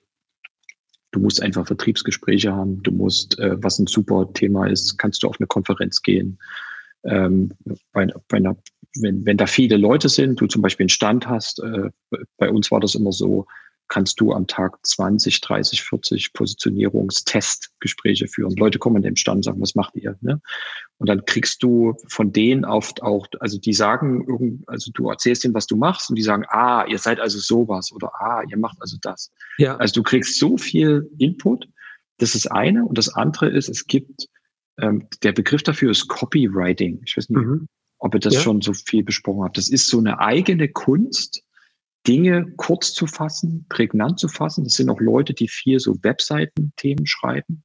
Du musst einfach Vertriebsgespräche haben. Du musst, äh, was ein super Thema ist, kannst du auf eine Konferenz gehen. Ähm, bei, bei einer, wenn, wenn da viele Leute sind, du zum Beispiel einen Stand hast, äh, bei uns war das immer so, kannst du am Tag 20, 30, 40 Positionierungstestgespräche führen. Leute kommen an dem Stand und sagen, was macht ihr? Ne? Und dann kriegst du von denen oft auch, also die sagen, irgend, also du erzählst denen, was du machst und die sagen, ah, ihr seid also sowas oder ah, ihr macht also das. Ja. Also du kriegst so viel Input. Das ist eine. Und das andere ist, es gibt, ähm, der Begriff dafür ist Copywriting. Ich weiß nicht, mhm. ob ihr das ja. schon so viel besprochen habt. Das ist so eine eigene Kunst, Dinge kurz zu fassen, prägnant zu fassen. Das sind auch Leute, die viel so Webseiten-Themen schreiben.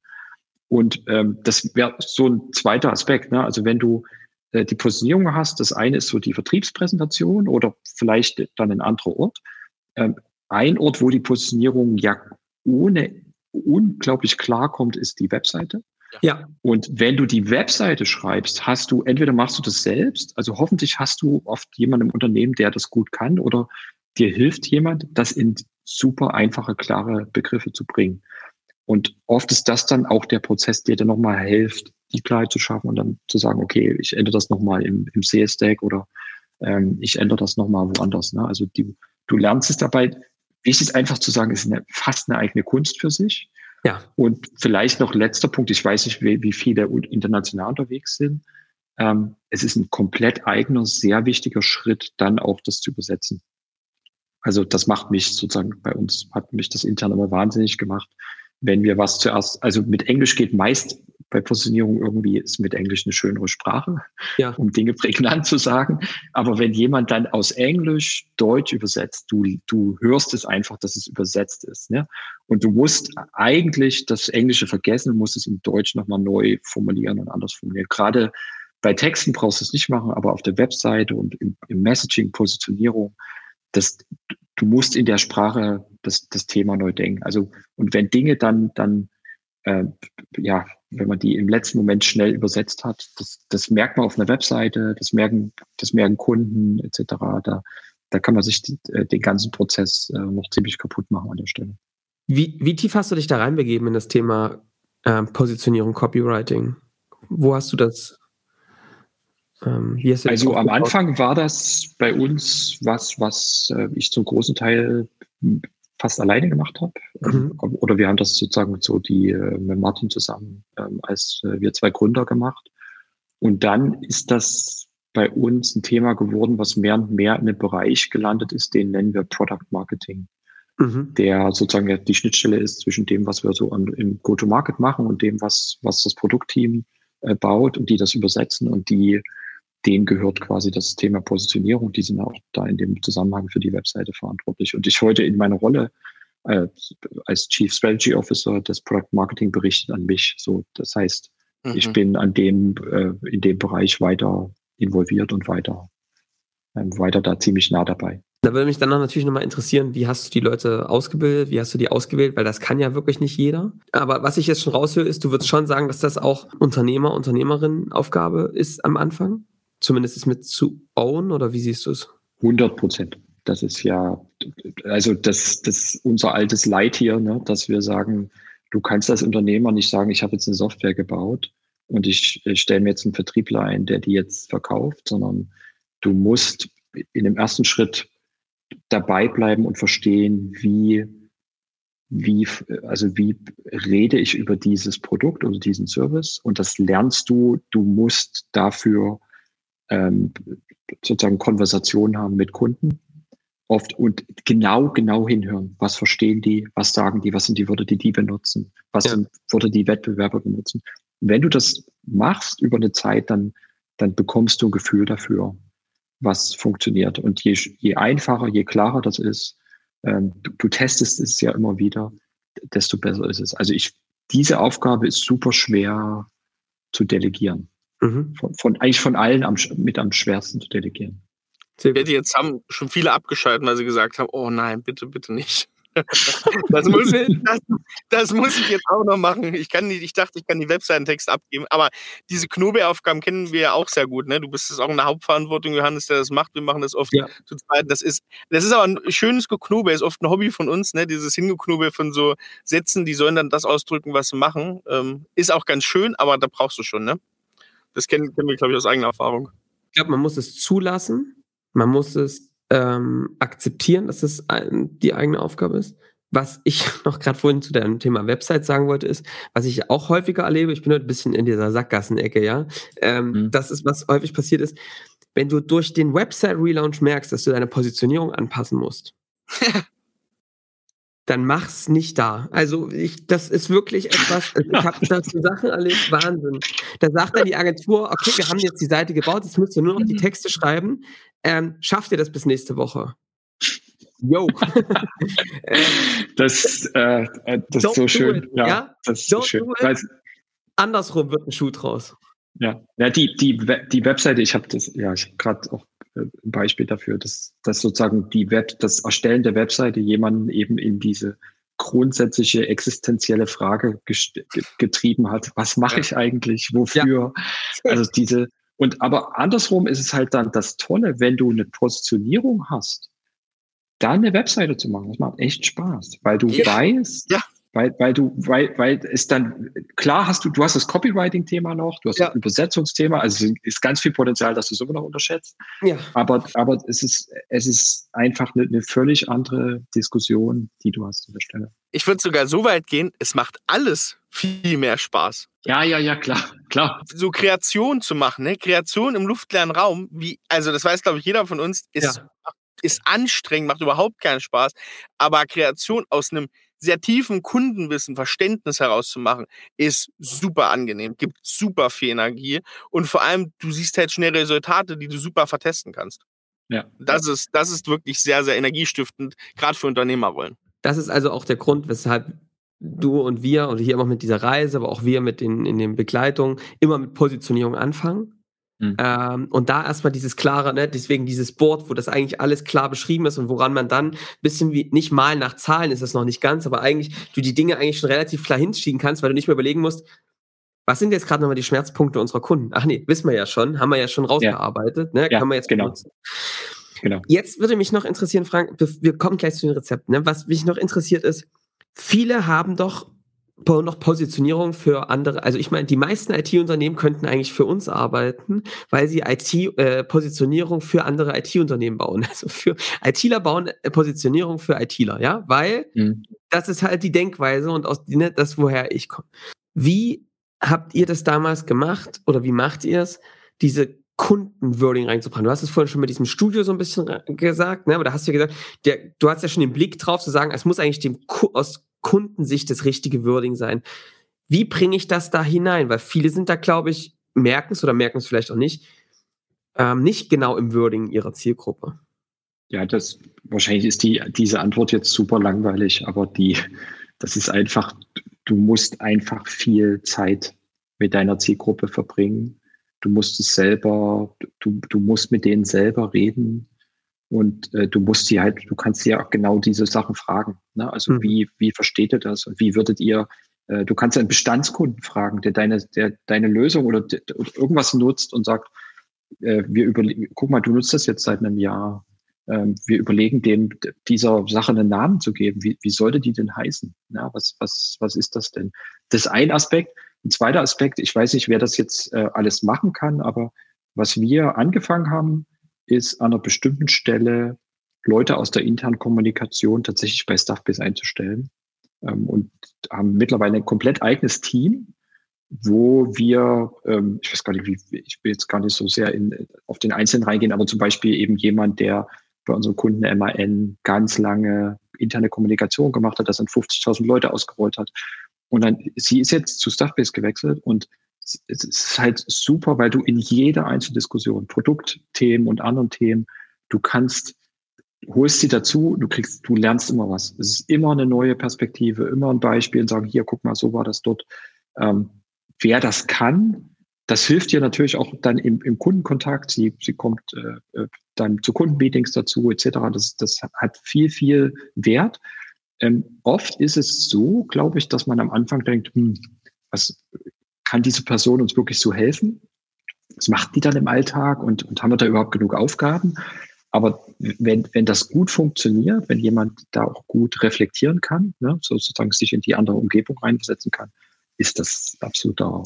Und ähm, das wäre so ein zweiter Aspekt. Ne? Also wenn du äh, die Positionierung hast, das eine ist so die Vertriebspräsentation oder vielleicht dann ein anderer Ort. Ähm, ein Ort, wo die Positionierung ja ohne unglaublich klar kommt, ist die Webseite. Ja. Und wenn du die Webseite schreibst, hast du, entweder machst du das selbst, also hoffentlich hast du oft jemanden im Unternehmen, der das gut kann, oder dir hilft jemand, das in super einfache, klare Begriffe zu bringen. Und oft ist das dann auch der Prozess, der dir nochmal hilft, die Klarheit zu schaffen und dann zu sagen, okay, ich ändere das nochmal im, im CS-Stack oder ähm, ich ändere das nochmal woanders. Ne? Also die, du lernst es dabei. Wichtig ist einfach zu sagen, es ist eine, fast eine eigene Kunst für sich. Ja. Und vielleicht noch letzter Punkt, ich weiß nicht, wie, wie viele international unterwegs sind. Ähm, es ist ein komplett eigener, sehr wichtiger Schritt, dann auch das zu übersetzen. Also das macht mich sozusagen bei uns, hat mich das intern immer wahnsinnig gemacht, wenn wir was zuerst, also mit Englisch geht meist bei Positionierung irgendwie ist mit Englisch eine schönere Sprache, ja. um Dinge prägnant zu sagen. Aber wenn jemand dann aus Englisch Deutsch übersetzt, du, du hörst es einfach, dass es übersetzt ist. Ne? Und du musst eigentlich das Englische vergessen und musst es in Deutsch nochmal neu formulieren und anders formulieren. Gerade bei Texten brauchst du es nicht machen, aber auf der Webseite und im, im Messaging, Positionierung, das, du musst in der Sprache das, das Thema neu denken. Also, und wenn Dinge dann, dann, äh, ja, wenn man die im letzten Moment schnell übersetzt hat, das, das merkt man auf einer Webseite, das merken, das merken Kunden etc. Da, da kann man sich die, äh, den ganzen Prozess äh, noch ziemlich kaputt machen an der Stelle. Wie, wie tief hast du dich da reinbegeben in das Thema äh, Positionierung, Copywriting? Wo hast du das ähm, also am Anfang war das bei uns was, was äh, ich zum großen Teil fast alleine gemacht habe. Ähm, mhm. Oder wir haben das sozusagen so die äh, mit Martin zusammen ähm, als äh, wir zwei Gründer gemacht. Und dann ist das bei uns ein Thema geworden, was mehr und mehr in einem Bereich gelandet ist, den nennen wir Product Marketing. Mhm. Der sozusagen die Schnittstelle ist zwischen dem, was wir so an, im Go-to-Market machen und dem, was, was das Produktteam äh, baut und die das übersetzen und die denen gehört quasi das Thema Positionierung. Die sind auch da in dem Zusammenhang für die Webseite verantwortlich. Und ich heute in meiner Rolle äh, als Chief Strategy Officer des Product Marketing berichtet an mich. So, das heißt, mhm. ich bin an dem äh, in dem Bereich weiter involviert und weiter ähm, weiter da ziemlich nah dabei. Da würde mich dann natürlich nochmal interessieren, wie hast du die Leute ausgebildet, wie hast du die ausgewählt, weil das kann ja wirklich nicht jeder. Aber was ich jetzt schon raushöre, ist, du würdest schon sagen, dass das auch Unternehmer, Unternehmerinnen Aufgabe ist am Anfang? Zumindest mit zu own oder wie siehst du es? 100 Prozent. Das ist ja, also das, das ist unser altes Leid hier, ne, dass wir sagen, du kannst als Unternehmer nicht sagen, ich habe jetzt eine Software gebaut und ich, ich stelle mir jetzt einen Vertriebler ein, der die jetzt verkauft, sondern du musst in dem ersten Schritt dabei bleiben und verstehen, wie, wie, also wie rede ich über dieses Produkt oder diesen Service und das lernst du, du musst dafür ähm, sozusagen Konversationen haben mit Kunden oft und genau, genau hinhören. Was verstehen die? Was sagen die? Was sind die Wörter, die die benutzen? Was ja. sind Wörter, die Wettbewerber benutzen? Wenn du das machst über eine Zeit, dann, dann bekommst du ein Gefühl dafür, was funktioniert. Und je, je einfacher, je klarer das ist, ähm, du, du testest es ja immer wieder, desto besser ist es. Also ich, diese Aufgabe ist super schwer zu delegieren. Mhm. Von, von, eigentlich von allen am, mit am schwersten zu delegieren. Jetzt haben schon viele abgeschaltet, weil sie gesagt haben, oh nein, bitte, bitte nicht. Das muss, das, das, muss ich jetzt auch noch machen. Ich, kann nicht, ich dachte, ich kann die Webseitentext abgeben, aber diese Knobe-Aufgaben kennen wir ja auch sehr gut. Ne? Du bist es auch in der Hauptverantwortung, Johannes, der das macht. Wir machen das oft ja. zu zweit. Das ist, das ist aber ein schönes Geknobe, ist oft ein Hobby von uns, ne? dieses Hingeknobe von so Sätzen, die sollen dann das ausdrücken, was sie machen. Ähm, ist auch ganz schön, aber da brauchst du schon. Ne? Das kennen, kennen wir, glaube ich, aus eigener Erfahrung. Ich glaube, man muss es zulassen, man muss es ähm, akzeptieren, dass es ein, die eigene Aufgabe ist. Was ich noch gerade vorhin zu dem Thema Website sagen wollte, ist, was ich auch häufiger erlebe, ich bin heute ein bisschen in dieser Sackgassenecke, ja. Ähm, mhm. Das ist, was häufig passiert ist, wenn du durch den Website-Relaunch merkst, dass du deine Positionierung anpassen musst. dann mach's nicht da. Also ich, das ist wirklich etwas, ich habe dazu Sachen erlebt, Wahnsinn. Da sagt dann die Agentur, okay, wir haben jetzt die Seite gebaut, jetzt müsst ihr nur noch die Texte schreiben. Ähm, schafft ihr das bis nächste Woche? Yo. das, äh, äh das ist so schön. Ja, ja, das ist so schön. Andersrum wird ein Schuh draus. Ja, ja die, die, die Webseite, ich habe das, ja, ich habe gerade auch Beispiel dafür, dass, dass sozusagen die Web, das Erstellen der Webseite jemanden eben in diese grundsätzliche existenzielle Frage getrieben hat. Was mache ich eigentlich? Wofür? Ja. Also diese, und aber andersrum ist es halt dann das Tolle, wenn du eine Positionierung hast, da eine Webseite zu machen. Das macht echt Spaß, weil du ja. weißt, ja. Weil, weil du, weil, weil es dann, klar hast du, du hast das Copywriting-Thema noch, du hast ja. das Übersetzungsthema, also es ist ganz viel Potenzial, dass du es immer noch unterschätzt. Ja. Aber, aber es ist, es ist einfach eine, eine völlig andere Diskussion, die du hast an der Stelle. Ich würde sogar so weit gehen, es macht alles viel mehr Spaß. Ja, ja, ja, klar, klar. So Kreation zu machen, ne? Kreation im luftleeren Raum, wie, also das weiß, glaube ich, jeder von uns, ist, ja. ist anstrengend, macht überhaupt keinen Spaß. Aber Kreation aus einem sehr tiefen Kundenwissen, Verständnis herauszumachen, ist super angenehm, gibt super viel Energie und vor allem, du siehst halt schnell Resultate, die du super vertesten kannst. Ja. Das ist, das ist wirklich sehr, sehr energiestiftend, gerade für Unternehmerrollen. Das ist also auch der Grund, weshalb du und wir und hier immer mit dieser Reise, aber auch wir mit den, in den Begleitungen immer mit Positionierung anfangen Mhm. Ähm, und da erstmal dieses klare, ne, deswegen dieses Board, wo das eigentlich alles klar beschrieben ist und woran man dann bisschen wie, nicht mal nach Zahlen ist das noch nicht ganz, aber eigentlich du die Dinge eigentlich schon relativ klar hinschieben kannst, weil du nicht mehr überlegen musst, was sind jetzt gerade nochmal die Schmerzpunkte unserer Kunden? Ach nee, wissen wir ja schon, haben wir ja schon rausgearbeitet, ja. ne, ja, kann man jetzt genau. benutzen. Genau. Jetzt würde mich noch interessieren, Frank, wir kommen gleich zu den Rezepten, ne? was mich noch interessiert ist, viele haben doch noch Positionierung für andere. Also ich meine, die meisten IT-Unternehmen könnten eigentlich für uns arbeiten, weil sie IT-Positionierung äh, für andere IT-Unternehmen bauen. Also für ITler bauen äh, Positionierung für ITler, ja, weil mhm. das ist halt die Denkweise und aus ne, das, woher ich komme. Wie habt ihr das damals gemacht oder wie macht ihr es, diese Kundenwording reinzubringen. Du hast es vorhin schon mit diesem Studio so ein bisschen gesagt, ne? aber da hast du ja gesagt, der, du hast ja schon den Blick drauf zu sagen, es muss eigentlich dem aus Kundensicht das richtige Wording sein. Wie bringe ich das da hinein? Weil viele sind da, glaube ich, merken es oder merken es vielleicht auch nicht, ähm, nicht genau im Wording ihrer Zielgruppe. Ja, das wahrscheinlich ist die, diese Antwort jetzt super langweilig, aber die, das ist einfach, du musst einfach viel Zeit mit deiner Zielgruppe verbringen du musst es selber, du, du musst mit denen selber reden und äh, du musst sie halt, du kannst sie ja auch genau diese Sachen fragen. Ne? Also mhm. wie, wie versteht ihr das und wie würdet ihr, äh, du kannst einen Bestandskunden fragen, der deine, der deine Lösung oder, oder irgendwas nutzt und sagt, äh, wir überlegen, guck mal, du nutzt das jetzt seit einem Jahr. ähm, wir überlegen dem dieser Sache einen Namen zu geben. Wie, wie sollte die denn heißen? Ja, was, was, was ist das denn? Das ist ein Aspekt. Ein zweiter Aspekt, ich weiß nicht, wer das jetzt äh, alles machen kann, aber was wir angefangen haben, ist an einer bestimmten Stelle Leute aus der internen Kommunikation tatsächlich bei Staffbase einzustellen ähm, und haben mittlerweile ein komplett eigenes Team, wo wir, ähm, ich weiß gar nicht, wie, ich will jetzt gar nicht so sehr in, auf den Einzelnen reingehen, aber zum Beispiel eben jemand, der bei unseren Kunden MAN ganz lange interne Kommunikation gemacht hat, das an 50.000 Leute ausgerollt hat. Und dann, sie ist jetzt zu Stuffbase gewechselt und es ist halt super, weil du in jeder Einzeldiskussion, Produktthemen und anderen Themen, du kannst, holst sie dazu, du kriegst, du lernst immer was. Es ist immer eine neue Perspektive, immer ein Beispiel und sagen, hier, guck mal, so war das dort. Ähm, wer das kann, das hilft dir natürlich auch dann im, im Kundenkontakt. Sie, sie kommt äh, äh, dann zu Kundenmeetings dazu, etc. Das, das hat viel, viel Wert. Ähm, oft ist es so, glaube ich, dass man am Anfang denkt, hm, was kann diese Person uns wirklich so helfen? Was macht die dann im Alltag und, und haben wir da überhaupt genug Aufgaben? Aber wenn, wenn das gut funktioniert, wenn jemand da auch gut reflektieren kann, ne, sozusagen sich in die andere Umgebung reinversetzen kann, ist das absolut da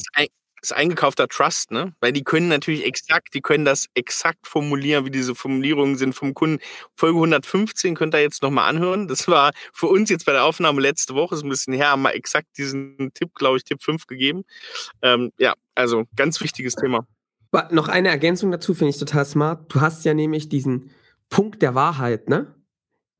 ist eingekaufter Trust, ne? Weil die können natürlich exakt, die können das exakt formulieren, wie diese Formulierungen sind vom Kunden. Folge 115 könnt ihr jetzt nochmal anhören. Das war für uns jetzt bei der Aufnahme letzte Woche, ist ein bisschen her, haben wir exakt diesen Tipp, glaube ich, Tipp 5 gegeben. Ähm, ja, also ganz wichtiges Thema. Noch eine Ergänzung dazu finde ich total smart. Du hast ja nämlich diesen Punkt der Wahrheit, ne?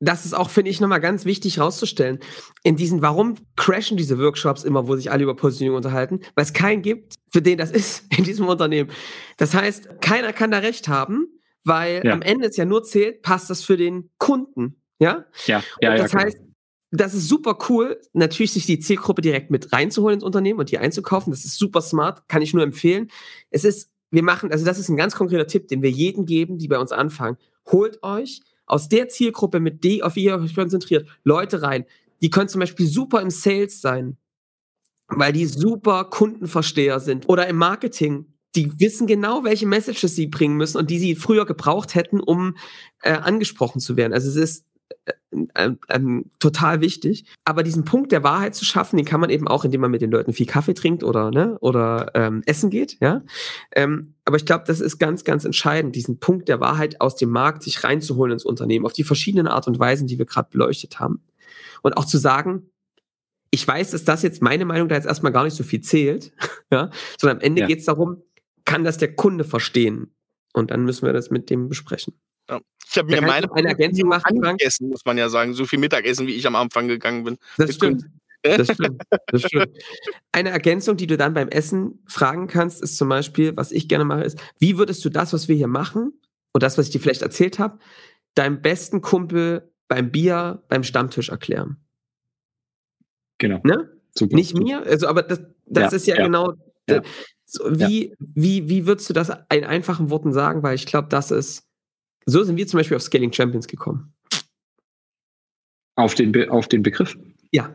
Das ist auch, finde ich, nochmal ganz wichtig rauszustellen. In diesen, warum crashen diese Workshops immer, wo sich alle über Positionierung unterhalten? Weil es keinen gibt, für den das ist in diesem Unternehmen. Das heißt, keiner kann da recht haben, weil ja. am Ende es ja nur zählt, passt das für den Kunden. Ja? Ja, ja, und das ja, heißt, das ist super cool, natürlich sich die Zielgruppe direkt mit reinzuholen ins Unternehmen und die einzukaufen. Das ist super smart, kann ich nur empfehlen. Es ist, wir machen, also das ist ein ganz konkreter Tipp, den wir jedem geben, die bei uns anfangen. Holt euch aus der Zielgruppe, mit die auf die ihr euch konzentriert, Leute rein. Die können zum Beispiel super im Sales sein, weil die super Kundenversteher sind oder im Marketing. Die wissen genau, welche Messages sie bringen müssen und die sie früher gebraucht hätten, um äh, angesprochen zu werden. Also es ist ähm, ähm, total wichtig. Aber diesen Punkt der Wahrheit zu schaffen, den kann man eben auch, indem man mit den Leuten viel Kaffee trinkt oder, ne, oder ähm, essen geht, ja. Ähm, aber ich glaube, das ist ganz, ganz entscheidend, diesen Punkt der Wahrheit aus dem Markt sich reinzuholen ins Unternehmen, auf die verschiedenen Art und Weisen, die wir gerade beleuchtet haben. Und auch zu sagen, ich weiß, dass das jetzt meine Meinung da jetzt erstmal gar nicht so viel zählt, ja, sondern am Ende ja. geht es darum, kann das der Kunde verstehen? Und dann müssen wir das mit dem besprechen. Ja. Ich habe mir meine eine Ergänzung machen, angegessen, muss man ja sagen. So viel Mittagessen, wie ich am Anfang gegangen bin. Das stimmt. Das stimmt. das stimmt. Eine Ergänzung, die du dann beim Essen fragen kannst, ist zum Beispiel, was ich gerne mache, ist, wie würdest du das, was wir hier machen und das, was ich dir vielleicht erzählt habe, deinem besten Kumpel beim Bier, beim Stammtisch erklären? Genau. Ne? Super. Nicht mir, also, aber das, das ja, ist ja, ja genau. Ja. So, wie, wie, wie würdest du das in einfachen Worten sagen? Weil ich glaube, das ist so sind wir zum Beispiel auf Scaling Champions gekommen. Auf den, Be auf den Begriff? Ja.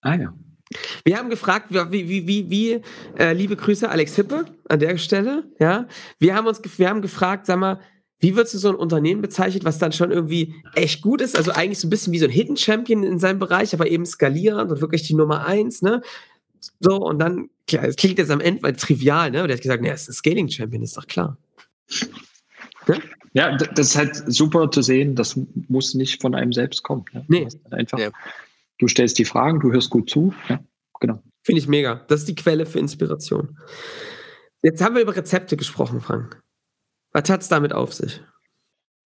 Ah ja. Wir haben gefragt, wie, wie, wie, wie äh, liebe Grüße, Alex Hippe an der Stelle. Ja, wir haben uns, wir haben gefragt, sag mal, wie würdest du so ein Unternehmen bezeichnet, was dann schon irgendwie echt gut ist? Also eigentlich so ein bisschen wie so ein Hidden Champion in seinem Bereich, aber eben skalierend und wirklich die Nummer eins, ne? So, und dann, klar, es klingt jetzt am Ende mal trivial, ne? Und der hat gesagt, ne, es ist ein Scaling Champion, ist doch klar. Ne? Ja, das ist halt super zu sehen, das muss nicht von einem selbst kommen. Ne? Nee. Einfach, ja. Du stellst die Fragen, du hörst gut zu. Ja, genau. Finde ich mega. Das ist die Quelle für Inspiration. Jetzt haben wir über Rezepte gesprochen, Frank. Was hat es damit auf sich?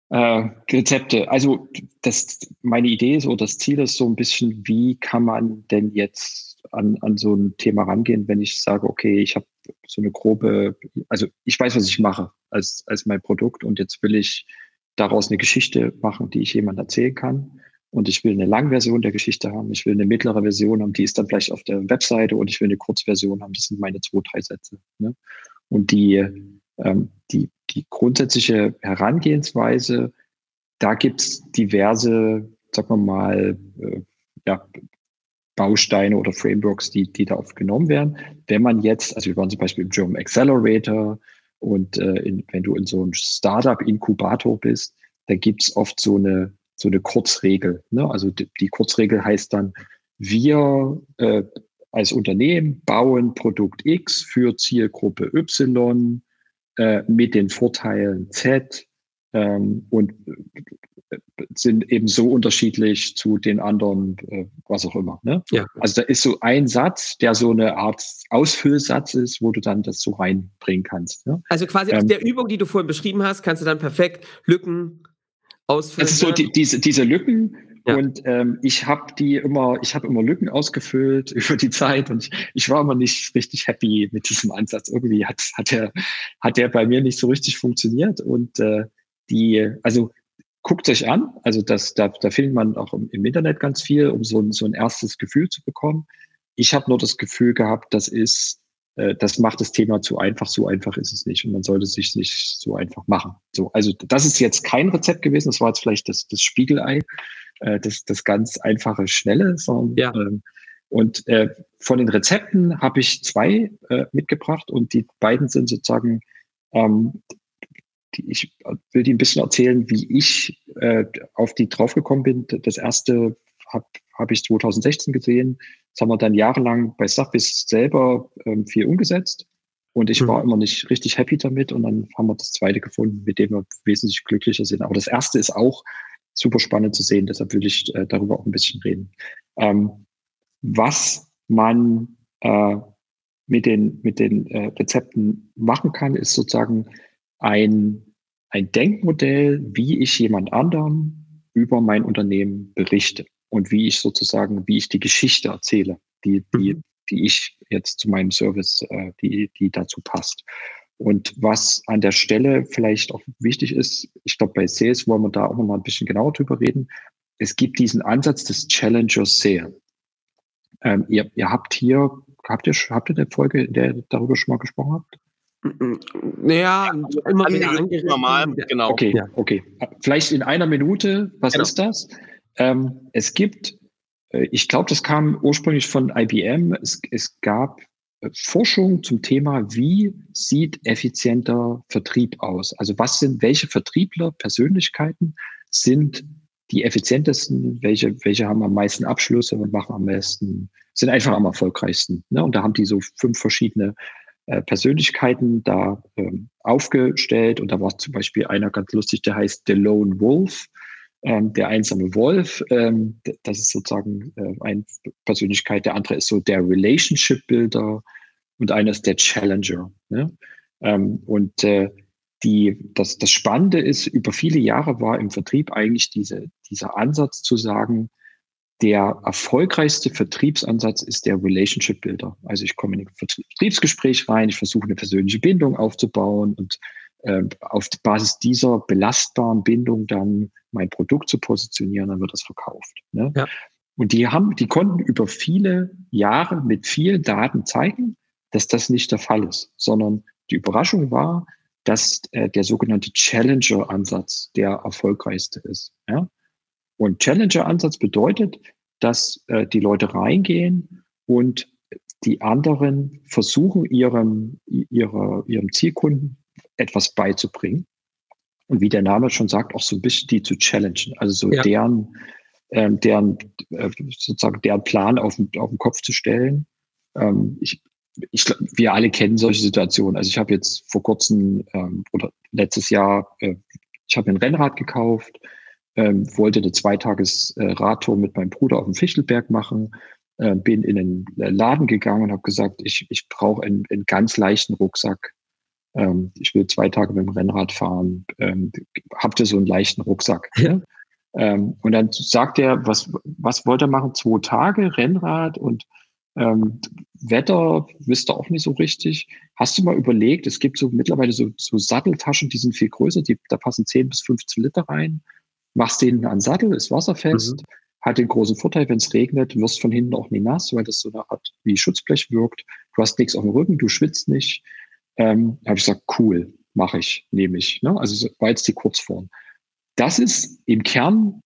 Äh, Rezepte. Also das, meine Idee ist oder das Ziel ist so ein bisschen, wie kann man denn jetzt an, an so ein Thema rangehen, wenn ich sage, okay, ich habe so eine grobe, also ich weiß, was ich mache als, als mein Produkt und jetzt will ich daraus eine Geschichte machen, die ich jemand erzählen kann. Und ich will eine Langversion der Geschichte haben. Ich will eine mittlere Version haben, die ist dann vielleicht auf der Webseite und ich will eine Kurzversion haben. Das sind meine zwei, drei Sätze. Ne? Und die, ähm, die, die grundsätzliche Herangehensweise, da gibt's diverse, sagen wir mal, äh, ja, Bausteine oder Frameworks, die, die da aufgenommen werden. Wenn man jetzt, also wir waren zum Beispiel im German Accelerator und äh, in, wenn du in so einem Startup-Inkubator bist, da gibt's oft so eine, so eine Kurzregel. Ne? Also die, die Kurzregel heißt dann, wir äh, als Unternehmen bauen Produkt X für Zielgruppe Y äh, mit den Vorteilen Z ähm, und sind eben so unterschiedlich zu den anderen, äh, was auch immer. Ne? Ja. Also da ist so ein Satz, der so eine Art Ausfüllsatz ist, wo du dann das so reinbringen kannst. Ne? Also quasi ähm, aus der Übung, die du vorhin beschrieben hast, kannst du dann perfekt Lücken ausfüllen. Das ist so die, diese, diese Lücken ja. Und ähm, ich habe die immer, ich habe immer Lücken ausgefüllt über die Zeit und ich, ich war immer nicht richtig happy mit diesem Ansatz. Irgendwie hat, hat der, hat der bei mir nicht so richtig funktioniert. Und äh, die, also guckt euch an, also das, da, da findet man auch im, im Internet ganz viel, um so ein, so ein erstes Gefühl zu bekommen. Ich habe nur das Gefühl gehabt, das ist äh, das macht das Thema zu einfach. So einfach ist es nicht. Und man sollte es sich nicht so einfach machen. So, also das ist jetzt kein Rezept gewesen. Das war jetzt vielleicht das, das Spiegelei äh, das, das ganz einfache, schnelle. Sondern, ja. ähm, und äh, von den Rezepten habe ich zwei äh, mitgebracht und die beiden sind sozusagen, ähm, die, ich will die ein bisschen erzählen, wie ich äh, auf die draufgekommen bin. Das erste habe hab ich 2016 gesehen. Das haben wir dann jahrelang bei Safis selber ähm, viel umgesetzt. Und ich mhm. war immer nicht richtig happy damit. Und dann haben wir das zweite gefunden, mit dem wir wesentlich glücklicher sind. Aber das erste ist auch super spannend zu sehen. Deshalb würde ich äh, darüber auch ein bisschen reden. Ähm, was man äh, mit den, mit den äh, Rezepten machen kann, ist sozusagen ein, ein Denkmodell, wie ich jemand anderem über mein Unternehmen berichte und wie ich sozusagen, wie ich die Geschichte erzähle, die, die, mhm. die ich jetzt zu meinem Service, äh, die, die dazu passt. Und was an der Stelle vielleicht auch wichtig ist, ich glaube, bei Sales wollen wir da auch noch mal ein bisschen genauer drüber reden. Es gibt diesen Ansatz des Challenger Sale. Ähm, ihr, ihr habt hier, habt ihr, habt ihr eine Folge, in der ihr darüber schon mal gesprochen habt? Naja, also immer wieder normal, genau. Okay, ja. okay. Vielleicht in einer Minute, was genau. ist das? Ähm, es gibt, äh, ich glaube, das kam ursprünglich von IBM. Es, es gab Forschung zum Thema, wie sieht effizienter Vertrieb aus? Also was sind, welche Vertriebler, Persönlichkeiten sind die effizientesten, welche, welche haben am meisten Abschlüsse und machen am besten, sind einfach am erfolgreichsten. Ne? Und da haben die so fünf verschiedene äh, Persönlichkeiten da ähm, aufgestellt. Und da war zum Beispiel einer ganz lustig, der heißt The Lone Wolf, ähm, der einsame Wolf. Ähm, das ist sozusagen äh, eine Persönlichkeit. Der andere ist so der Relationship Builder und einer ist der Challenger. Ne? Ähm, und äh, die, das, das Spannende ist, über viele Jahre war im Vertrieb eigentlich diese, dieser Ansatz zu sagen, der erfolgreichste Vertriebsansatz ist der Relationship Builder. Also ich komme in ein Vertriebsgespräch rein, ich versuche eine persönliche Bindung aufzubauen und äh, auf Basis dieser belastbaren Bindung dann mein Produkt zu positionieren, dann wird das verkauft. Ne? Ja. Und die haben, die konnten über viele Jahre mit vielen Daten zeigen, dass das nicht der Fall ist, sondern die Überraschung war, dass äh, der sogenannte Challenger-Ansatz der erfolgreichste ist. Ja? Und Challenger-Ansatz bedeutet, dass äh, die Leute reingehen und die anderen versuchen, ihrem, ihrer, ihrem Zielkunden etwas beizubringen. Und wie der Name schon sagt, auch so ein bisschen die zu challengen. Also so ja. deren, ähm, deren, äh, sozusagen deren Plan auf, auf den Kopf zu stellen. Ähm, ich, ich, wir alle kennen solche Situationen. Also ich habe jetzt vor kurzem ähm, oder letztes Jahr, äh, ich habe ein Rennrad gekauft, ähm, wollte eine Zweitages-Radtour äh, mit meinem Bruder auf dem Fichtelberg machen, äh, bin in den Laden gegangen und habe gesagt, ich, ich brauche einen, einen ganz leichten Rucksack. Ähm, ich will zwei Tage mit dem Rennrad fahren. Ähm, habt ihr so einen leichten Rucksack? Ja. Ähm, und dann sagt er, was, was wollt ihr machen? Zwei Tage Rennrad und ähm, Wetter wisst ihr auch nicht so richtig. Hast du mal überlegt, es gibt so mittlerweile so, so Satteltaschen, die sind viel größer, die, da passen 10 bis 15 Liter rein. Machst den an Sattel, ist wasserfest, mhm. hat den großen Vorteil, wenn es regnet, wirst von hinten auch nie nass, weil das so eine Art wie Schutzblech wirkt. Du hast nichts auf dem Rücken, du schwitzt nicht. Ähm, habe ich gesagt, cool, mache ich, nehme ich. Ne? Also war jetzt die Kurzform. Das ist im Kern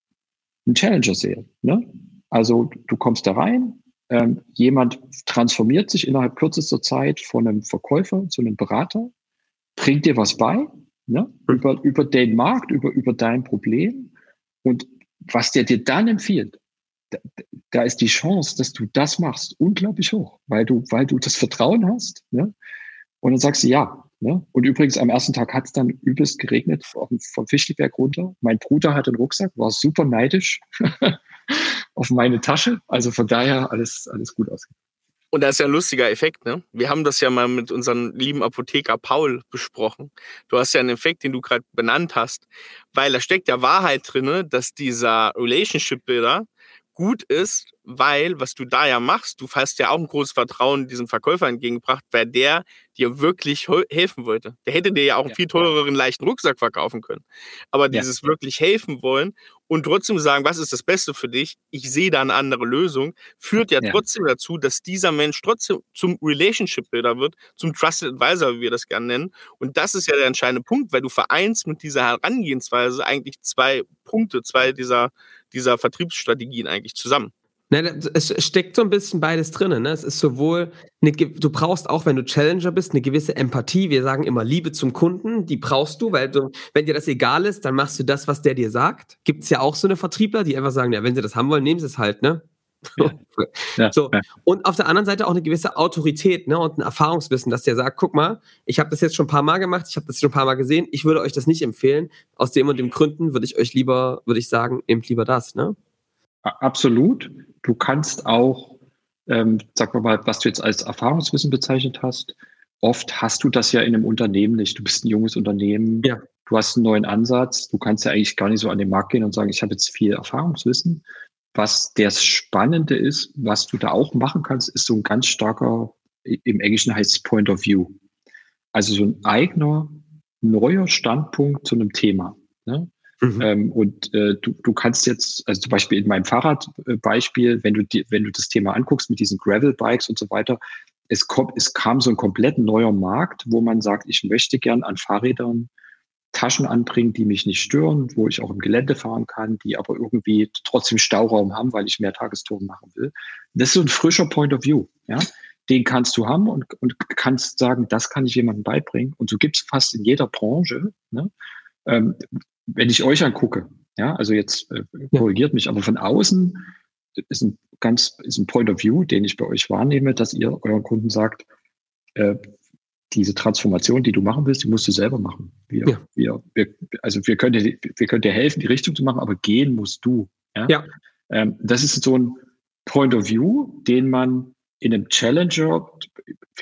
ein Challenger-Sale. Ne? Also du kommst da rein, ähm, jemand transformiert sich innerhalb kürzester Zeit von einem Verkäufer zu einem Berater, bringt dir was bei, ne? Mhm. über, über den Markt, über, über dein Problem. Und was der dir dann empfiehlt, da, da ist die Chance, dass du das machst, unglaublich hoch, weil du, weil du das Vertrauen hast. Ne? Und dann sagst du ja. Ne? Und übrigens, am ersten Tag hat es dann übelst geregnet vom, vom Fischliberg runter. Mein Bruder hat einen Rucksack, war super neidisch auf meine Tasche. Also von daher alles, alles gut ausgegangen. Und da ist ja ein lustiger Effekt, ne? Wir haben das ja mal mit unserem lieben Apotheker Paul besprochen. Du hast ja einen Effekt, den du gerade benannt hast, weil da steckt ja Wahrheit drinne, dass dieser Relationship Builder gut ist, weil was du da ja machst, du hast ja auch ein großes Vertrauen diesem Verkäufer entgegengebracht, weil der dir wirklich helfen wollte. Der hätte dir ja auch einen viel teureren, leichten Rucksack verkaufen können. Aber dieses ja. wirklich helfen wollen und trotzdem sagen, was ist das Beste für dich, ich sehe da eine andere Lösung, führt ja, ja. trotzdem dazu, dass dieser Mensch trotzdem zum Relationship Builder wird, zum Trusted Advisor, wie wir das gerne nennen. Und das ist ja der entscheidende Punkt, weil du vereinst mit dieser Herangehensweise eigentlich zwei Punkte, zwei dieser, dieser Vertriebsstrategien eigentlich zusammen. Ne, es steckt so ein bisschen beides drin. Ne? Es ist sowohl, eine, du brauchst auch, wenn du Challenger bist, eine gewisse Empathie. Wir sagen immer Liebe zum Kunden, die brauchst du, weil du, wenn dir das egal ist, dann machst du das, was der dir sagt. Gibt es ja auch so eine Vertriebler, die einfach sagen, ja, wenn sie das haben wollen, nehmen sie es halt, ne? Ja. so. Und auf der anderen Seite auch eine gewisse Autorität ne, und ein Erfahrungswissen, dass der sagt, guck mal, ich habe das jetzt schon ein paar Mal gemacht, ich habe das schon ein paar Mal gesehen, ich würde euch das nicht empfehlen. Aus dem und dem Gründen würde ich euch lieber, würde ich sagen, nehmt lieber das. Ne? Absolut. Du kannst auch, ähm, sag mal, was du jetzt als Erfahrungswissen bezeichnet hast, oft hast du das ja in einem Unternehmen nicht. Du bist ein junges Unternehmen, ja. du hast einen neuen Ansatz, du kannst ja eigentlich gar nicht so an den Markt gehen und sagen, ich habe jetzt viel Erfahrungswissen. Was das Spannende ist, was du da auch machen kannst, ist so ein ganz starker, im Englischen heißt es Point of View. Also so ein eigener, neuer Standpunkt zu einem Thema. Ne? Mhm. Ähm, und äh, du, du kannst jetzt, also zum Beispiel in meinem Fahrradbeispiel, wenn du die, wenn du das Thema anguckst mit diesen Gravel-Bikes und so weiter, es, kommt, es kam so ein komplett neuer Markt, wo man sagt, ich möchte gern an Fahrrädern Taschen anbringen, die mich nicht stören, wo ich auch im Gelände fahren kann, die aber irgendwie trotzdem Stauraum haben, weil ich mehr Tagestouren machen will. Das ist so ein frischer Point of View. Ja? Den kannst du haben und, und kannst sagen, das kann ich jemandem beibringen. Und so gibt es fast in jeder Branche. Ne? Ähm, wenn ich euch angucke, ja, also jetzt äh, korrigiert ja. mich, aber von außen ist ein ganz, ist ein Point of View, den ich bei euch wahrnehme, dass ihr euren Kunden sagt, äh, diese Transformation, die du machen willst, die musst du selber machen. Wir, ja. wir, wir, also wir können, dir, wir können dir helfen, die Richtung zu machen, aber gehen musst du. Ja. ja. Ähm, das ist so ein Point of View, den man in einem Challenger,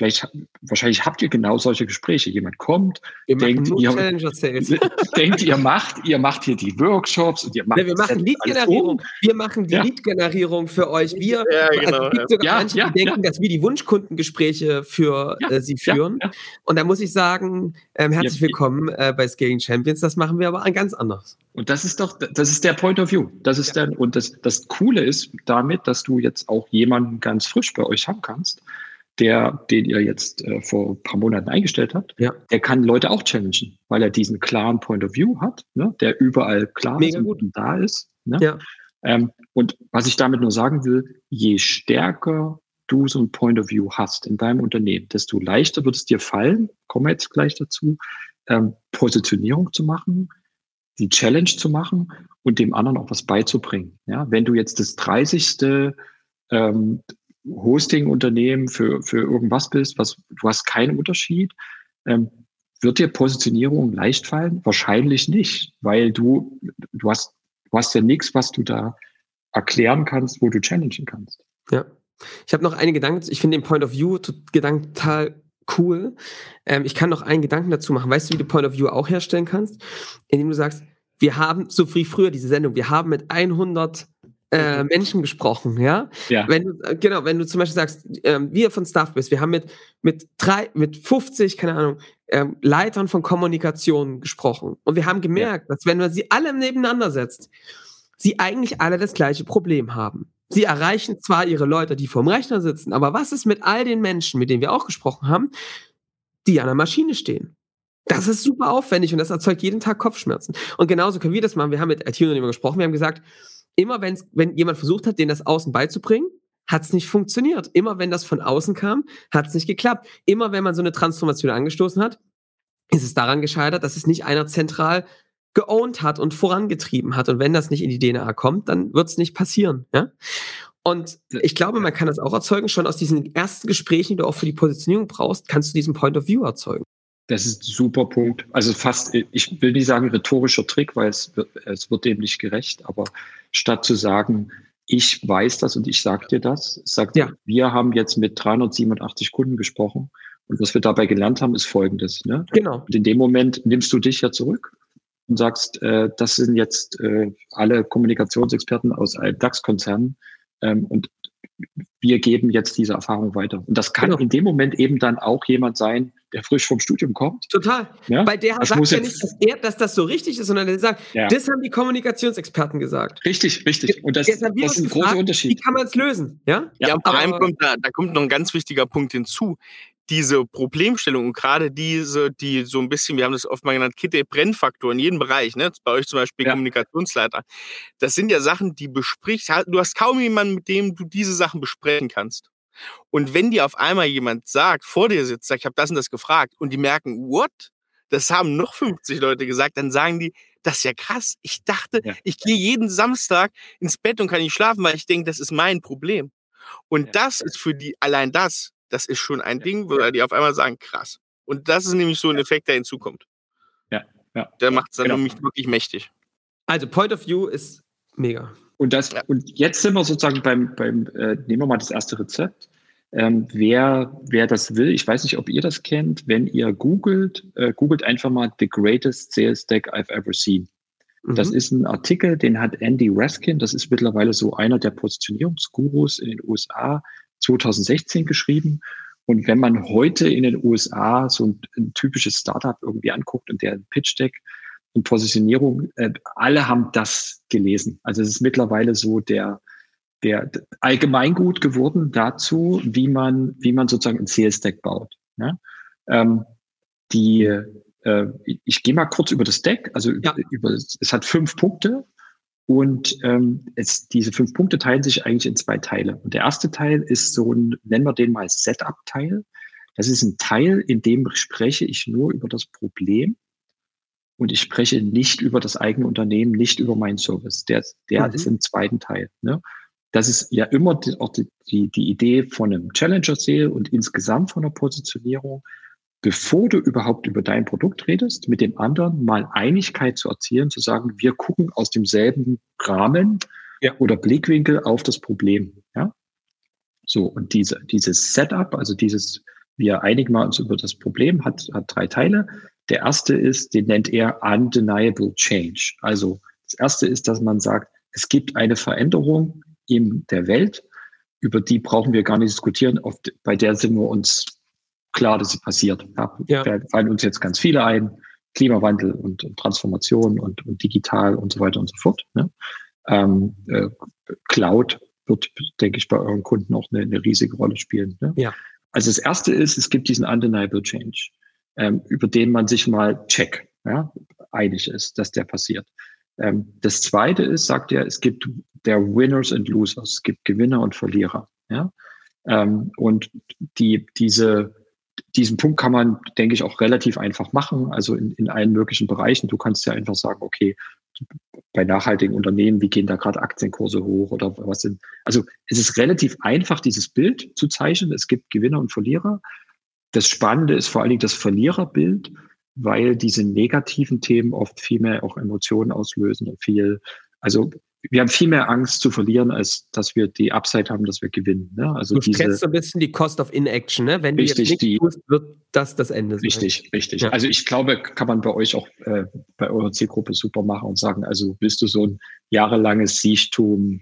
vielleicht, wahrscheinlich habt ihr genau solche Gespräche. Jemand kommt, denkt ihr, denkt, ihr macht, ihr macht hier die Workshops und ihr macht. Ja, wir machen Lead-Generierung. Um. Wir machen die ja. Lead-Generierung für euch. Wir, ja, also genau, also, es gibt sogar ja, manche, die denken, dass wir die Wunschkundengespräche für äh, sie führen. Und da muss ich sagen, ähm, herzlich willkommen äh, bei Scaling Champions. Das machen wir aber ganz anders. Und das ist doch, das ist der Point of View. Das ist dann, und das, das Coole ist damit, dass du jetzt auch jemanden ganz frisch bei euch haben kannst, der, den ihr jetzt äh, vor ein paar Monaten eingestellt habt, ja. der kann Leute auch challengen, weil er diesen klaren Point of View hat, ne, der überall klar Mega ist und da ist. Ne? Ja. Ähm, und was ich damit nur sagen will, je stärker du so ein Point of View hast in deinem Unternehmen, desto leichter wird es dir fallen, kommen wir jetzt gleich dazu, ähm, Positionierung zu machen, die Challenge zu machen und dem anderen auch was beizubringen. Ja, wenn du jetzt das 30. Ähm, Hosting-Unternehmen für, für irgendwas bist, was, du hast keinen Unterschied, ähm, wird dir Positionierung leicht fallen? Wahrscheinlich nicht, weil du, du hast, du hast ja nichts, was du da erklären kannst, wo du challengen kannst. Ja. Ich habe noch einen Gedanken, ich finde den Point of View Gedanken total cool. Ähm, ich kann noch einen Gedanken dazu machen. Weißt du, wie du Point of View auch herstellen kannst? Indem du sagst, wir haben, so wie früher diese Sendung, wir haben mit 100 äh, Menschen gesprochen, ja? ja. Wenn du, äh, genau, wenn du zum Beispiel sagst, ähm, wir von Staff bist, wir haben mit, mit drei, mit 50, keine Ahnung, ähm, Leitern von Kommunikation gesprochen. Und wir haben gemerkt, ja. dass wenn man sie alle nebeneinander setzt, sie eigentlich alle das gleiche Problem haben. Sie erreichen zwar ihre Leute, die vorm Rechner sitzen, aber was ist mit all den Menschen, mit denen wir auch gesprochen haben, die an der Maschine stehen? Das ist super aufwendig und das erzeugt jeden Tag Kopfschmerzen. Und genauso können wir das machen. Wir haben mit IT-Unternehmern gesprochen, wir haben gesagt, immer wenn's, wenn jemand versucht hat, denen das außen beizubringen, hat es nicht funktioniert. Immer wenn das von außen kam, hat es nicht geklappt. Immer wenn man so eine Transformation angestoßen hat, ist es daran gescheitert, dass es nicht einer zentral geowned hat und vorangetrieben hat. Und wenn das nicht in die DNA kommt, dann wird es nicht passieren. Ja? Und ich glaube, man kann das auch erzeugen. Schon aus diesen ersten Gesprächen, die du auch für die Positionierung brauchst, kannst du diesen Point of View erzeugen. Das ist ein super Punkt. Also fast, ich will nicht sagen rhetorischer Trick, weil es wird, es wird dem nicht gerecht, aber statt zu sagen, ich weiß das und ich sage dir das, sagt, ja. wir haben jetzt mit 387 Kunden gesprochen und was wir dabei gelernt haben, ist folgendes. Ne? Genau. Und in dem Moment nimmst du dich ja zurück und sagst, äh, das sind jetzt äh, alle Kommunikationsexperten aus einem DAX-Konzern ähm, und wir geben jetzt diese Erfahrung weiter. Und das kann genau. in dem Moment eben dann auch jemand sein, der frisch vom Studium kommt. Total. Ja? Bei der das sagt ja nicht, dass, er, dass das so richtig ist, sondern er sagt, ja. das haben die Kommunikationsexperten gesagt. Richtig, richtig. Und das, das ist ein gefragt, großer Unterschied. Wie kann man es lösen? Ja, ja, ja vor allem kommt da, da kommt noch ein ganz wichtiger Punkt hinzu diese Problemstellung und gerade diese, die so ein bisschen, wir haben das oft mal genannt, Kitte-Brennfaktor in jedem Bereich, ne? bei euch zum Beispiel ja. Kommunikationsleiter, das sind ja Sachen, die besprichst, du hast kaum jemanden, mit dem du diese Sachen besprechen kannst. Und wenn dir auf einmal jemand sagt, vor dir sitzt, sagt, ich habe das und das gefragt und die merken, what? Das haben noch 50 Leute gesagt, dann sagen die, das ist ja krass. Ich dachte, ja. ich gehe jeden Samstag ins Bett und kann nicht schlafen, weil ich denke, das ist mein Problem. Und ja. das ist für die, allein das das ist schon ein Ding, wo die auf einmal sagen, krass. Und das ist nämlich so ein Effekt, der hinzukommt. Ja, ja. Der macht es dann genau. nämlich wirklich mächtig. Also Point of View ist mega. Und, das, ja. und jetzt sind wir sozusagen beim, beim äh, nehmen wir mal das erste Rezept. Ähm, wer, wer das will, ich weiß nicht, ob ihr das kennt, wenn ihr googelt, äh, googelt einfach mal The Greatest Sales Deck I've Ever Seen. Mhm. Das ist ein Artikel, den hat Andy Raskin, das ist mittlerweile so einer der Positionierungsgurus in den USA, 2016 geschrieben. Und wenn man heute in den USA so ein, ein typisches Startup irgendwie anguckt und der Pitch Deck und Positionierung, äh, alle haben das gelesen. Also es ist mittlerweile so der, der Allgemeingut geworden dazu, wie man, wie man sozusagen ein Sales Deck baut. Ne? Ähm, die, äh, ich gehe mal kurz über das Deck. Also ja. über, es hat fünf Punkte und ähm, es, diese fünf Punkte teilen sich eigentlich in zwei Teile. Und der erste Teil ist so ein, nennen wir den mal Setup-Teil. Das ist ein Teil, in dem spreche ich nur über das Problem und ich spreche nicht über das eigene Unternehmen, nicht über meinen Service. Der, der mhm. ist im zweiten Teil. Ne? Das ist ja immer die, auch die, die, die Idee von einem Challenger-Sale und insgesamt von der Positionierung, bevor du überhaupt über dein Produkt redest, mit dem anderen mal Einigkeit zu erzielen, zu sagen, wir gucken aus demselben Rahmen ja. oder Blickwinkel auf das Problem. Ja? So, und diese, dieses Setup, also dieses, wir einigen uns über das Problem, hat, hat drei Teile. Der erste ist, den nennt er Undeniable Change. Also das erste ist, dass man sagt, es gibt eine Veränderung in der Welt, über die brauchen wir gar nicht diskutieren, auf, bei der sind wir uns klar, dass sie passiert. Ja, ja. Da fallen uns jetzt ganz viele ein. Klimawandel und, und Transformation und, und, digital und so weiter und so fort. Ne? Ähm, äh, Cloud wird, denke ich, bei euren Kunden auch eine, eine riesige Rolle spielen. Ne? Ja. Also das erste ist, es gibt diesen undeniable change, ähm, über den man sich mal check, ja, einig ist, dass der passiert. Ähm, das zweite ist, sagt er, es gibt der Winners and Losers, es gibt Gewinner und Verlierer. Ja? Ähm, und die, diese, diesen Punkt kann man, denke ich, auch relativ einfach machen, also in, in allen möglichen Bereichen. Du kannst ja einfach sagen, okay, bei nachhaltigen Unternehmen, wie gehen da gerade Aktienkurse hoch oder was sind. Also es ist relativ einfach, dieses Bild zu zeichnen. Es gibt Gewinner und Verlierer. Das Spannende ist vor allen Dingen das Verliererbild, weil diese negativen Themen oft viel mehr auch Emotionen auslösen und viel, also wir haben viel mehr Angst zu verlieren, als dass wir die Upside haben, dass wir gewinnen. Ne? Also du diese, so ein bisschen die Cost of Inaction, ne? Wenn du richtig, jetzt nichts tust, wird das das Ende sein. Richtig, richtig. Ja. Also ich glaube, kann man bei euch auch äh, bei eurer Zielgruppe super machen und sagen, also willst du so ein jahrelanges Siechtum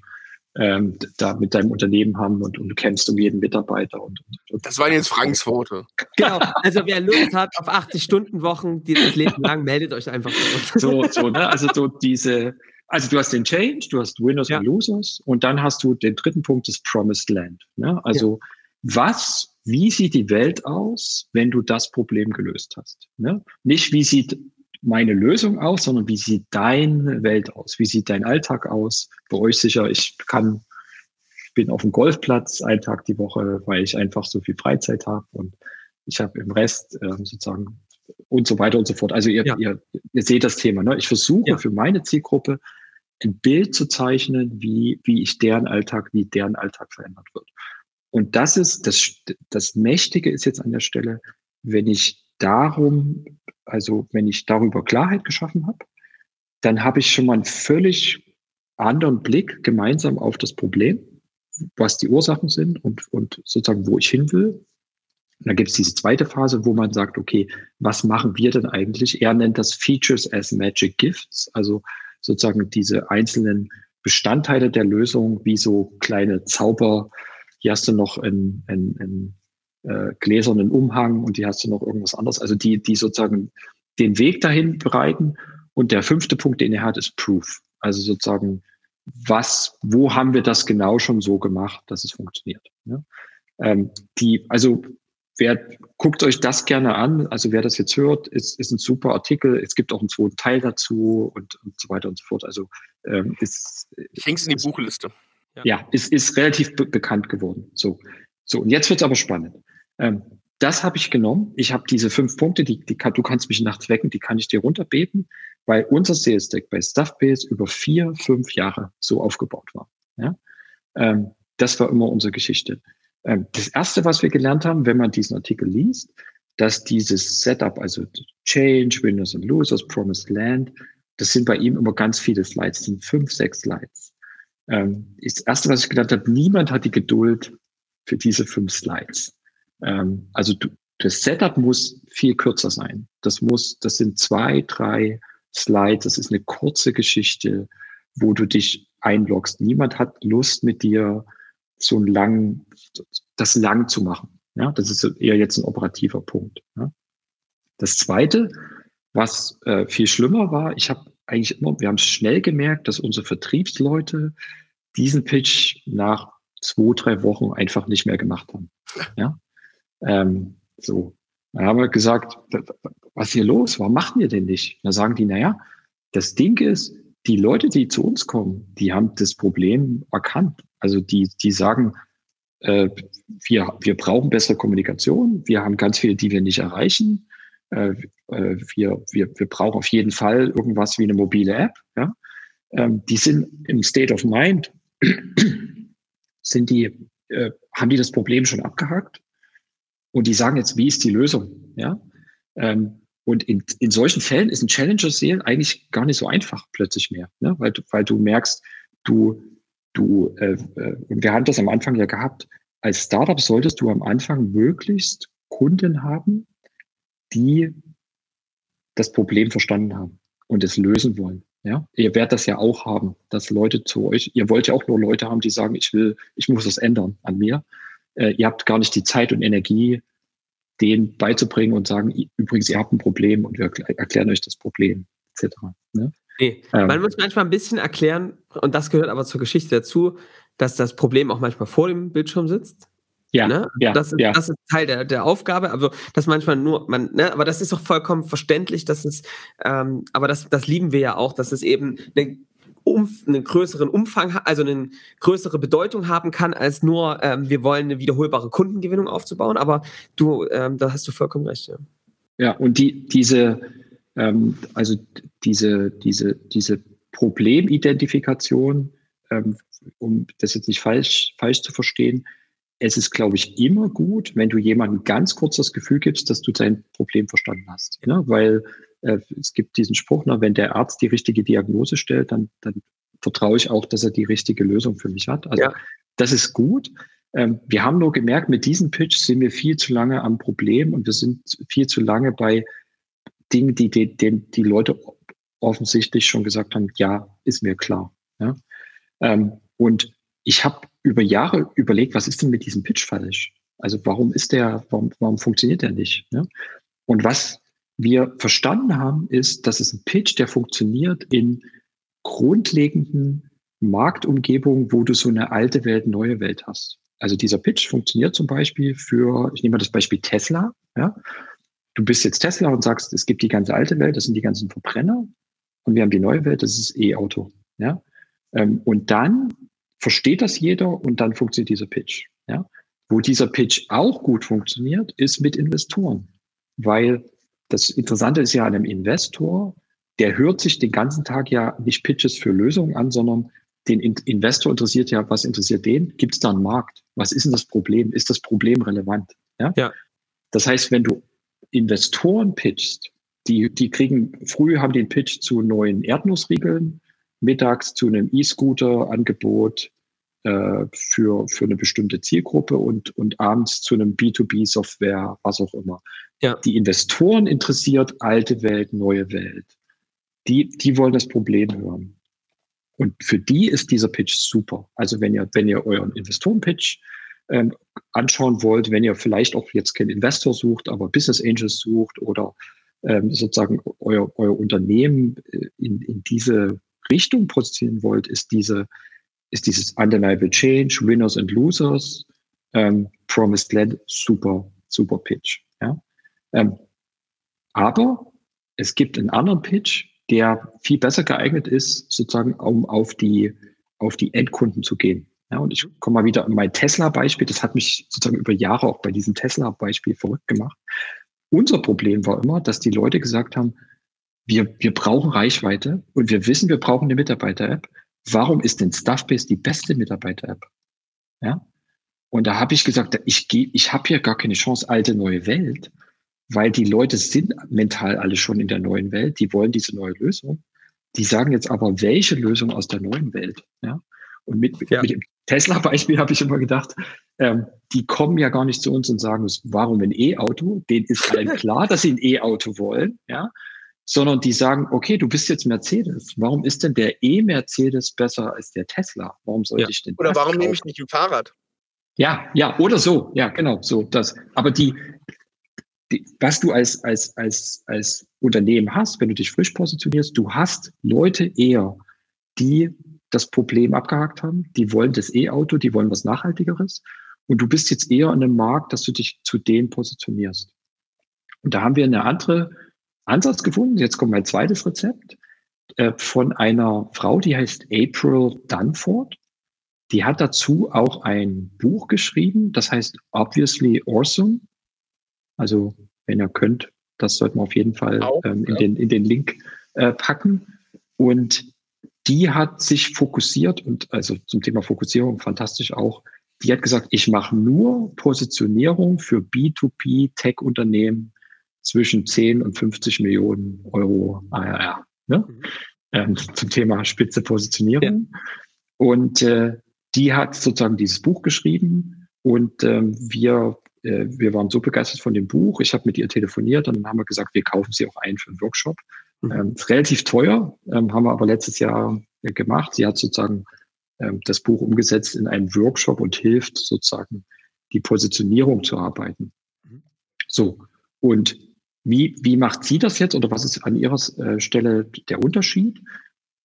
ähm, da mit deinem Unternehmen haben und, und du kennst um jeden Mitarbeiter. Und, und das waren jetzt Franks Worte. Genau, also wer Lust hat auf 80-Stunden-Wochen dieses Leben lang, meldet euch einfach. So, so, ne? Also so diese also du hast den Change, du hast Winners ja. und Losers und dann hast du den dritten Punkt des Promised Land. Ne? Also ja. was, wie sieht die Welt aus, wenn du das Problem gelöst hast? Ne? Nicht wie sieht meine Lösung aus, sondern wie sieht deine Welt aus? Wie sieht dein Alltag aus? Bei euch sicher, ich kann, bin auf dem Golfplatz einen Tag die Woche, weil ich einfach so viel Freizeit habe und ich habe im Rest äh, sozusagen und so weiter und so fort. Also ihr, ja. ihr, ihr seht das Thema. Ne? Ich versuche ja. für meine Zielgruppe ein Bild zu zeichnen, wie, wie ich deren Alltag, wie deren Alltag verändert wird. Und das ist, das, das Mächtige ist jetzt an der Stelle, wenn ich darum, also wenn ich darüber Klarheit geschaffen habe, dann habe ich schon mal einen völlig anderen Blick gemeinsam auf das Problem, was die Ursachen sind und, und sozusagen, wo ich hin will. Und dann gibt es diese zweite Phase, wo man sagt, okay, was machen wir denn eigentlich? Er nennt das Features as Magic Gifts, also sozusagen diese einzelnen Bestandteile der Lösung, wie so kleine Zauber. Hier hast du noch einen, einen, einen äh, gläsernen Umhang und die hast du noch irgendwas anderes. Also die, die sozusagen den Weg dahin bereiten. Und der fünfte Punkt, den er hat, ist Proof. Also sozusagen, was, wo haben wir das genau schon so gemacht, dass es funktioniert? Ne? Ähm, die, also wer guckt euch das gerne an. Also wer das jetzt hört, ist, ist ein super Artikel. Es gibt auch einen zweiten Teil dazu und, und so weiter und so fort. Also ähm, ist, ich häng's in die Buchliste. Ja, ja ist, ist relativ be bekannt geworden. So, so und jetzt wird's aber spannend. Ähm, das habe ich genommen. Ich habe diese fünf Punkte, die, die kann, du kannst mich nachts wecken, die kann ich dir runterbeten, weil unser Sales Deck bei Stuffbase über vier, fünf Jahre so aufgebaut war. Ja? Ähm, das war immer unsere Geschichte. Ähm, das erste, was wir gelernt haben, wenn man diesen Artikel liest, dass dieses Setup, also Change, Winners and Losers, Promised Land, das sind bei ihm immer ganz viele Slides, sind fünf, sechs Slides. Ähm, das erste, was ich gelernt habe, niemand hat die Geduld für diese fünf Slides. Ähm, also das Setup muss viel kürzer sein. Das muss, das sind zwei, drei Slides, das ist eine kurze Geschichte, wo du dich einloggst. Niemand hat Lust mit dir so lang, das lang zu machen. Ja, das ist eher jetzt ein operativer Punkt. Ja. Das zweite, was äh, viel schlimmer war, ich habe eigentlich immer, wir haben schnell gemerkt, dass unsere Vertriebsleute diesen Pitch nach zwei, drei Wochen einfach nicht mehr gemacht haben. Ja, ähm, so. Dann haben wir gesagt, was hier los? Warum machen wir den nicht? Dann sagen die, naja, das Ding ist, die Leute, die zu uns kommen, die haben das Problem erkannt. Also die, die sagen, äh, wir, wir brauchen bessere Kommunikation, wir haben ganz viele, die wir nicht erreichen. Äh, äh, wir, wir, wir brauchen auf jeden Fall irgendwas wie eine mobile App. Ja? Ähm, die sind im State of Mind, sind die, äh, haben die das Problem schon abgehakt und die sagen jetzt, wie ist die Lösung? Ja? Ähm, und in, in solchen Fällen ist ein Challenger-Sale eigentlich gar nicht so einfach plötzlich mehr, ne? weil, du, weil du merkst, du, du, äh, äh, und wir haben das am Anfang ja gehabt, als Startup solltest du am Anfang möglichst Kunden haben, die das Problem verstanden haben und es lösen wollen. Ja, ihr werdet das ja auch haben, dass Leute zu euch, ihr wollt ja auch nur Leute haben, die sagen, ich will, ich muss das ändern an mir. Äh, ihr habt gar nicht die Zeit und Energie, denen beizubringen und sagen, übrigens, ihr habt ein Problem und wir erklären euch das Problem, etc. Ne? Nee. Ähm, man muss manchmal ein bisschen erklären, und das gehört aber zur Geschichte dazu, dass das Problem auch manchmal vor dem Bildschirm sitzt. Ja, ne? ja, das, ist, ja. das ist Teil der, der Aufgabe. Also, dass manchmal nur, man, ne, aber das ist auch vollkommen verständlich, dass es, ähm, aber das, das lieben wir ja auch, dass es eben eine einen größeren Umfang, also eine größere Bedeutung haben kann, als nur, ähm, wir wollen eine wiederholbare Kundengewinnung aufzubauen. Aber du, ähm, da hast du vollkommen recht. Ja, ja und die, diese, ähm, also diese, diese, diese Problemidentifikation, ähm, um das jetzt nicht falsch, falsch zu verstehen, es ist, glaube ich, immer gut, wenn du jemandem ganz kurz das Gefühl gibst, dass du dein Problem verstanden hast. Ne? Weil äh, es gibt diesen Spruch, na, wenn der Arzt die richtige Diagnose stellt, dann, dann vertraue ich auch, dass er die richtige Lösung für mich hat. Also ja. das ist gut. Ähm, wir haben nur gemerkt, mit diesem Pitch sind wir viel zu lange am Problem und wir sind viel zu lange bei Dingen, die die, die, die Leute offensichtlich schon gesagt haben, ja, ist mir klar. Ja? Ähm, und ich habe über Jahre überlegt, was ist denn mit diesem Pitch falsch? Also warum ist der, warum, warum funktioniert der nicht? Ja? Und was wir verstanden haben, ist, dass es ein Pitch, der funktioniert in grundlegenden Marktumgebungen, wo du so eine alte Welt, neue Welt hast. Also dieser Pitch funktioniert zum Beispiel für, ich nehme mal das Beispiel Tesla. Ja? Du bist jetzt Tesla und sagst, es gibt die ganze alte Welt, das sind die ganzen Verbrenner und wir haben die neue Welt, das ist E-Auto. Ja? Ähm, und dann versteht das jeder und dann funktioniert dieser Pitch. Ja? Wo dieser Pitch auch gut funktioniert, ist mit Investoren. Weil das Interessante ist ja an einem Investor, der hört sich den ganzen Tag ja nicht Pitches für Lösungen an, sondern den Investor interessiert ja, was interessiert den? Gibt es da einen Markt? Was ist denn das Problem? Ist das Problem relevant? Ja. ja. Das heißt, wenn du Investoren pitchst, die, die kriegen, früh haben die einen Pitch zu neuen Erdnussriegeln, mittags zu einem E-Scooter-Angebot äh, für, für eine bestimmte Zielgruppe und, und abends zu einem B2B-Software, was auch immer. Ja. Die Investoren interessiert alte Welt, neue Welt. Die, die wollen das Problem hören. Und für die ist dieser Pitch super. Also wenn ihr, wenn ihr euren Investoren-Pitch ähm, anschauen wollt, wenn ihr vielleicht auch jetzt keinen Investor sucht, aber Business Angels sucht oder ähm, sozusagen euer, euer Unternehmen äh, in, in diese Richtung positionieren wollt, ist diese, ist dieses Undeniable Change, Winners and Losers, ähm, Promised Land, super, super Pitch. Ähm, aber es gibt einen anderen Pitch, der viel besser geeignet ist, sozusagen, um auf die, auf die Endkunden zu gehen. Ja, und ich komme mal wieder an mein Tesla-Beispiel. Das hat mich sozusagen über Jahre auch bei diesem Tesla-Beispiel verrückt gemacht. Unser Problem war immer, dass die Leute gesagt haben, wir, wir brauchen Reichweite und wir wissen, wir brauchen eine Mitarbeiter-App. Warum ist denn Stuffbase die beste Mitarbeiter-App? Ja. Und da habe ich gesagt, ich ich habe hier gar keine Chance, alte neue Welt, weil die Leute sind mental alle schon in der neuen Welt, die wollen diese neue Lösung. Die sagen jetzt aber, welche Lösung aus der neuen Welt? Ja. Und mit, ja. mit dem Tesla-Beispiel habe ich immer gedacht, ähm, die kommen ja gar nicht zu uns und sagen, warum ein E-Auto? Denen ist allen klar, dass sie ein E-Auto wollen, ja. Sondern die sagen, okay, du bist jetzt Mercedes. Warum ist denn der E-Mercedes besser als der Tesla? Warum sollte ja. ich denn? Oder warum nehme ich nicht ein Fahrrad? Ja, ja, oder so. Ja, genau, so das. Aber die, was du als, als, als, als Unternehmen hast, wenn du dich frisch positionierst, du hast Leute eher, die das Problem abgehakt haben, die wollen das E-Auto, die wollen was Nachhaltigeres. Und du bist jetzt eher an einem Markt, dass du dich zu denen positionierst. Und da haben wir eine andere Ansatz gefunden. Jetzt kommt mein zweites Rezept äh, von einer Frau, die heißt April Dunford. Die hat dazu auch ein Buch geschrieben, das heißt Obviously Awesome. Also, wenn ihr könnt, das sollten wir auf jeden Fall auch, ähm, in, ja. den, in den Link äh, packen. Und die hat sich fokussiert und also zum Thema Fokussierung fantastisch auch. Die hat gesagt, ich mache nur Positionierung für B2B Tech-Unternehmen zwischen 10 und 50 Millionen Euro ARR. Ne? Mhm. Ähm, zum Thema spitze Positionierung. Ja. Und äh, die hat sozusagen dieses Buch geschrieben und ähm, wir äh, wir waren so begeistert von dem Buch. Ich habe mit ihr telefoniert und dann haben wir gesagt, wir kaufen sie auch ein für einen Workshop. Mhm. Ähm, ist relativ teuer, ähm, haben wir aber letztes Jahr äh, gemacht. Sie hat sozusagen ähm, das Buch umgesetzt in einen Workshop und hilft sozusagen die Positionierung zu arbeiten. Mhm. So. Und wie, wie macht sie das jetzt oder was ist an ihrer äh, Stelle der Unterschied?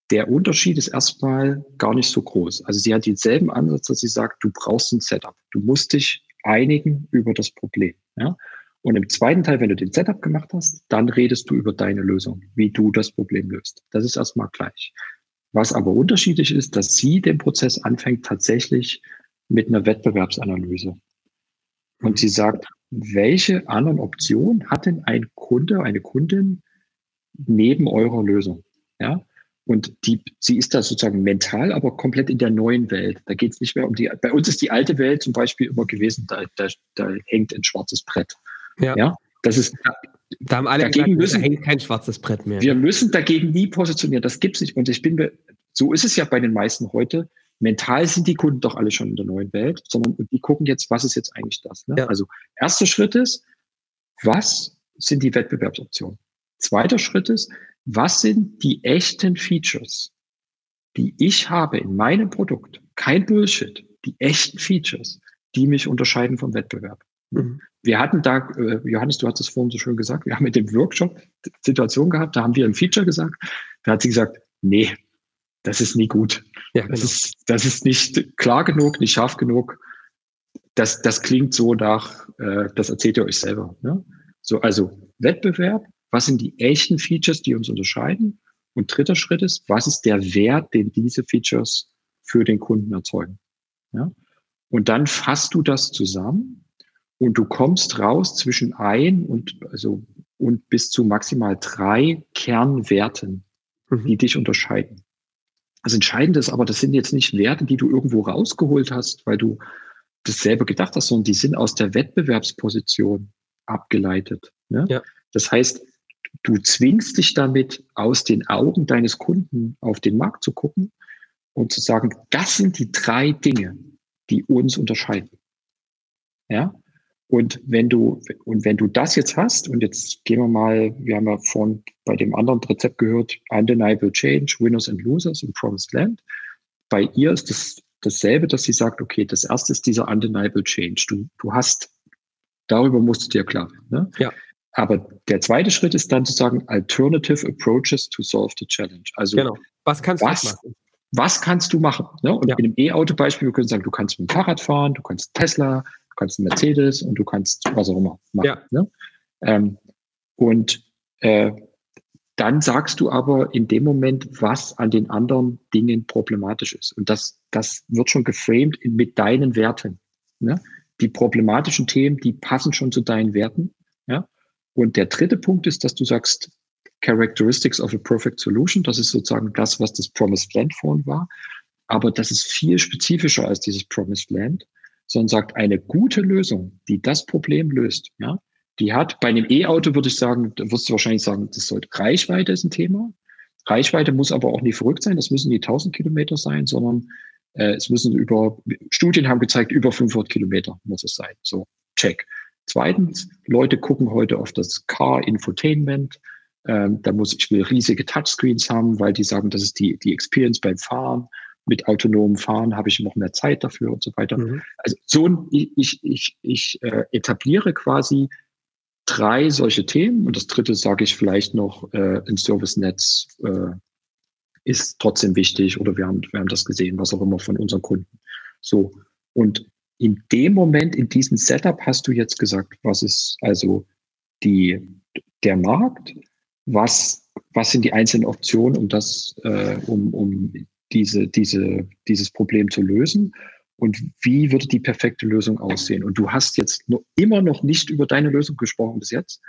Der Unterschied ist erstmal gar nicht so groß. Also sie hat denselben Ansatz, dass sie sagt, du brauchst ein Setup. Du musst dich einigen über das Problem. Ja? Und im zweiten Teil, wenn du den Setup gemacht hast, dann redest du über deine Lösung, wie du das Problem löst. Das ist erstmal gleich. Was aber unterschiedlich ist, dass sie den Prozess anfängt tatsächlich mit einer Wettbewerbsanalyse. Und mhm. sie sagt, welche anderen Optionen hat denn ein Kunde, eine Kundin neben eurer Lösung? Ja? Und die, sie ist da sozusagen mental, aber komplett in der neuen Welt. Da geht es nicht mehr um die. Bei uns ist die alte Welt zum Beispiel immer gewesen, da, da, da hängt ein schwarzes Brett. Ja. ja? Das ist. Da haben alle dagegen gesagt, müssen, da hängt kein schwarzes Brett mehr. Wir müssen dagegen nie positionieren. Das gibt's nicht. Und ich bin, so ist es ja bei den meisten heute. Mental sind die Kunden doch alle schon in der neuen Welt, sondern die gucken jetzt, was ist jetzt eigentlich das? Ne? Ja. Also erster Schritt ist, was sind die Wettbewerbsoptionen? Zweiter Schritt ist, was sind die echten Features, die ich habe in meinem Produkt? Kein Bullshit. Die echten Features, die mich unterscheiden vom Wettbewerb. Mhm. Wir hatten da, äh, Johannes, du hast es vorhin so schön gesagt, wir haben mit dem Workshop Situation gehabt, da haben wir ein Feature gesagt, da hat sie gesagt, nee, das ist nie gut. Ja, genau. das, ist, das ist nicht klar genug, nicht scharf genug. Das, das klingt so nach, äh, das erzählt ihr euch selber. Ne? So, also Wettbewerb, was sind die echten Features, die uns unterscheiden? Und dritter Schritt ist, was ist der Wert, den diese Features für den Kunden erzeugen? Ja? Und dann fasst du das zusammen und du kommst raus zwischen ein und, also und bis zu maximal drei Kernwerten, mhm. die dich unterscheiden. Das Entscheidende ist aber, das sind jetzt nicht Werte, die du irgendwo rausgeholt hast, weil du das selber gedacht hast, sondern die sind aus der Wettbewerbsposition abgeleitet. Ne? Ja. Das heißt, du zwingst dich damit, aus den Augen deines Kunden auf den Markt zu gucken und zu sagen, das sind die drei Dinge, die uns unterscheiden. Ja? Und wenn du, und wenn du das jetzt hast, und jetzt gehen wir mal, wir haben ja vorhin bei dem anderen Rezept gehört, Undeniable Change, Winners and Losers in Promised Land. Bei ihr ist das dasselbe, dass sie sagt, okay, das erste ist dieser Undeniable Change. Du, du hast, darüber musst du dir klar Ne? Ja. Aber der zweite Schritt ist dann zu sagen, Alternative Approaches to solve the challenge. Also, genau. was kannst was, du machen? Was kannst du machen? Ne? Und ja. in dem E-Auto-Beispiel, wir können sagen, du kannst mit dem Fahrrad fahren, du kannst Tesla, du kannst Mercedes und du kannst was auch immer machen. Ja. Ne? Ähm, und äh, dann sagst du aber in dem Moment, was an den anderen Dingen problematisch ist. Und das, das wird schon geframed mit deinen Werten. Ne? Die problematischen Themen, die passen schon zu deinen Werten. Und der dritte Punkt ist, dass du sagst, Characteristics of a Perfect Solution. Das ist sozusagen das, was das Promised Land vorhin war. Aber das ist viel spezifischer als dieses Promised Land, sondern sagt, eine gute Lösung, die das Problem löst, ja, die hat bei einem E-Auto, würde ich sagen, da wirst du wahrscheinlich sagen, das sollte Reichweite ist ein Thema. Reichweite muss aber auch nicht verrückt sein. Das müssen die 1000 Kilometer sein, sondern äh, es müssen über, Studien haben gezeigt, über 500 Kilometer muss es sein. So, check. Zweitens, Leute gucken heute auf das Car Infotainment. Ähm, da muss ich will riesige Touchscreens haben, weil die sagen, das ist die, die Experience beim Fahren. Mit autonomem Fahren habe ich noch mehr Zeit dafür und so weiter. Mhm. Also so ich, ich, ich, ich äh, etabliere quasi drei solche Themen und das dritte sage ich vielleicht noch, äh, ein Service-Netz äh, ist trotzdem wichtig oder wir haben, wir haben das gesehen, was auch immer von unseren Kunden. So. Und in dem Moment, in diesem Setup hast du jetzt gesagt, was ist also die, der Markt, was, was sind die einzelnen Optionen, um das, äh, um, um diese, diese, dieses Problem zu lösen und wie würde die perfekte Lösung aussehen. Und du hast jetzt noch immer noch nicht über deine Lösung gesprochen bis jetzt.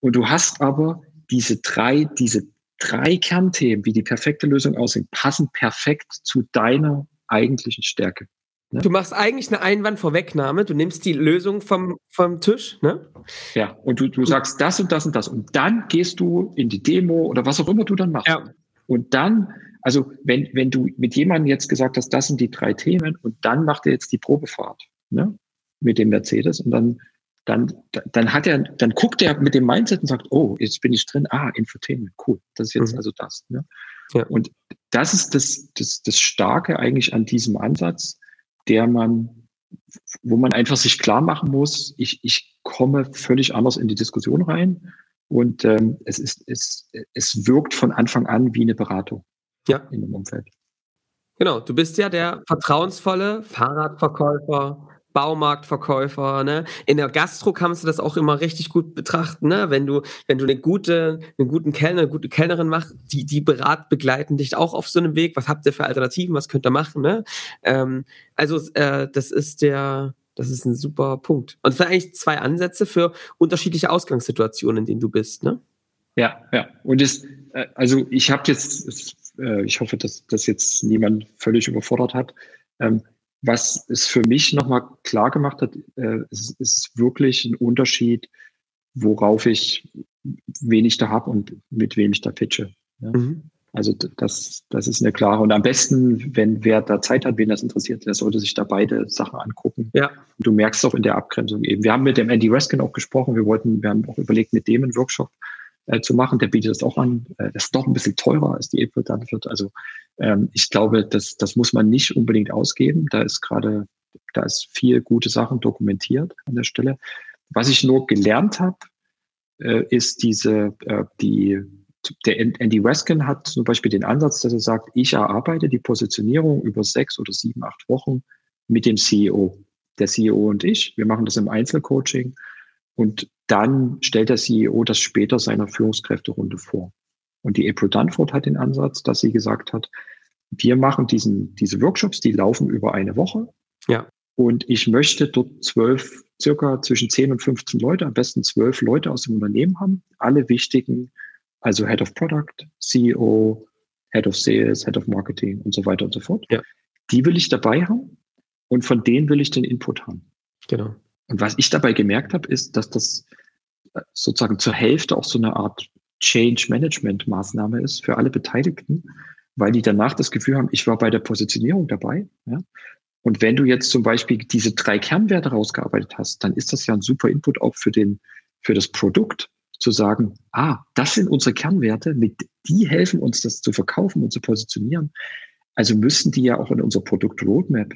Und du hast aber diese drei, diese drei Kernthemen, wie die perfekte Lösung aussehen, passen perfekt zu deiner eigentlichen Stärke. Ne? Du machst eigentlich eine Einwandvorwegnahme, du nimmst die Lösung vom, vom Tisch, ne? Ja, und du, du sagst das und das und das. Und dann gehst du in die Demo oder was auch immer du dann machst. Ja. Und dann, also wenn, wenn du mit jemandem jetzt gesagt hast, das sind die drei Themen und dann macht er jetzt die Probefahrt, ne? Mit dem Mercedes und dann, dann, dann hat er, dann guckt er mit dem Mindset und sagt, oh, jetzt bin ich drin, ah, Infotainment, cool, das ist jetzt mhm. also das. Ne? Ja. Und das ist das, das, das Starke eigentlich an diesem Ansatz, der man, wo man einfach sich klar machen muss, ich, ich komme völlig anders in die Diskussion rein und ähm, es, ist, es, es wirkt von Anfang an wie eine Beratung ja. in dem Umfeld. Genau, du bist ja der vertrauensvolle Fahrradverkäufer, Baumarktverkäufer, ne? In der Gastro kannst du das auch immer richtig gut betrachten, ne? Wenn du, wenn du eine gute, einen guten Kellner, eine gute Kellnerin machst, die, die berat, begleiten dich auch auf so einem Weg. Was habt ihr für Alternativen? Was könnt ihr machen, ne? Ähm, also, äh, das ist der, das ist ein super Punkt. Und es sind eigentlich zwei Ansätze für unterschiedliche Ausgangssituationen, in denen du bist, ne? Ja, ja. Und es, äh, also ich habe jetzt, äh, ich hoffe, dass das jetzt niemand völlig überfordert hat. Ähm, was es für mich nochmal klar gemacht hat, äh, es ist wirklich ein Unterschied, worauf ich, wen ich da habe und mit wem ich da pitche. Ja? Mhm. Also das, das ist eine klare. Und am besten, wenn wer da Zeit hat, wen das interessiert, der sollte sich da beide Sachen angucken. Ja. Und du merkst auch in der Abgrenzung eben. Wir haben mit dem Andy Reskin auch gesprochen. Wir wollten, wir haben auch überlegt, mit dem einen Workshop äh, zu machen. Der bietet das auch an. Äh, das ist doch ein bisschen teurer als die April dann wird. Also ähm, ich glaube, das, das muss man nicht unbedingt ausgeben. Da ist gerade, da ist viel gute Sachen dokumentiert an der Stelle. Was ich nur gelernt habe, äh, ist diese, äh, die, der Andy Weskin hat zum Beispiel den Ansatz, dass er sagt, ich erarbeite die Positionierung über sechs oder sieben, acht Wochen mit dem CEO. Der CEO und ich, wir machen das im Einzelcoaching und dann stellt der CEO das später seiner Führungskräfterunde vor. Und die April Dunford hat den Ansatz, dass sie gesagt hat, wir machen diesen, diese Workshops, die laufen über eine Woche. Ja. Und ich möchte dort zwölf, circa zwischen 10 und 15 Leute, am besten 12 Leute aus dem Unternehmen haben, alle wichtigen, also Head of Product, CEO, Head of Sales, Head of Marketing und so weiter und so fort. Ja. Die will ich dabei haben und von denen will ich den Input haben. Genau. Und was ich dabei gemerkt habe, ist, dass das äh, sozusagen zur Hälfte auch so eine Art Change Management Maßnahme ist für alle Beteiligten, weil die danach das Gefühl haben, ich war bei der Positionierung dabei. Ja? Und wenn du jetzt zum Beispiel diese drei Kernwerte rausgearbeitet hast, dann ist das ja ein super Input auch für den, für das Produkt, zu sagen, ah, das sind unsere Kernwerte, mit die helfen uns, das zu verkaufen und zu positionieren. Also müssen die ja auch in unser Produkt Roadmap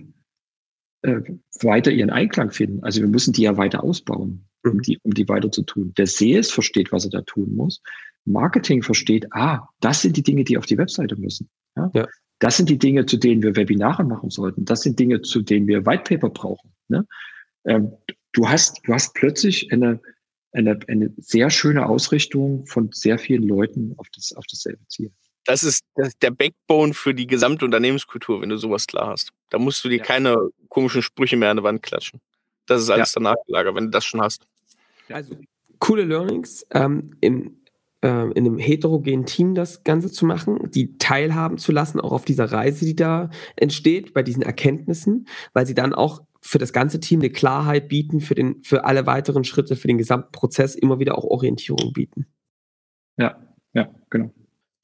äh, weiter ihren Einklang finden. Also wir müssen die ja weiter ausbauen, um mhm. die, um die weiter zu tun. Der Sales versteht, was er da tun muss. Marketing versteht, ah, das sind die Dinge, die auf die Webseite müssen. Ja? ja. Das sind die Dinge, zu denen wir Webinare machen sollten. Das sind Dinge, zu denen wir Whitepaper brauchen. Ne? Ähm, du hast, du hast plötzlich eine, eine, eine sehr schöne Ausrichtung von sehr vielen Leuten auf, das, auf dasselbe Ziel. Das ist, das ist der Backbone für die gesamte Unternehmenskultur, wenn du sowas klar hast. Da musst du dir ja. keine komischen Sprüche mehr an der Wand klatschen. Das ist alles ja. danach gelagert, wenn du das schon hast. Also, coole Learnings. Ähm, in äh, in einem heterogenen Team das Ganze zu machen, die teilhaben zu lassen, auch auf dieser Reise, die da entsteht, bei diesen Erkenntnissen, weil sie dann auch für das ganze Team eine Klarheit bieten, für, den, für alle weiteren Schritte, für den gesamten Prozess immer wieder auch Orientierung bieten. Ja, ja, genau.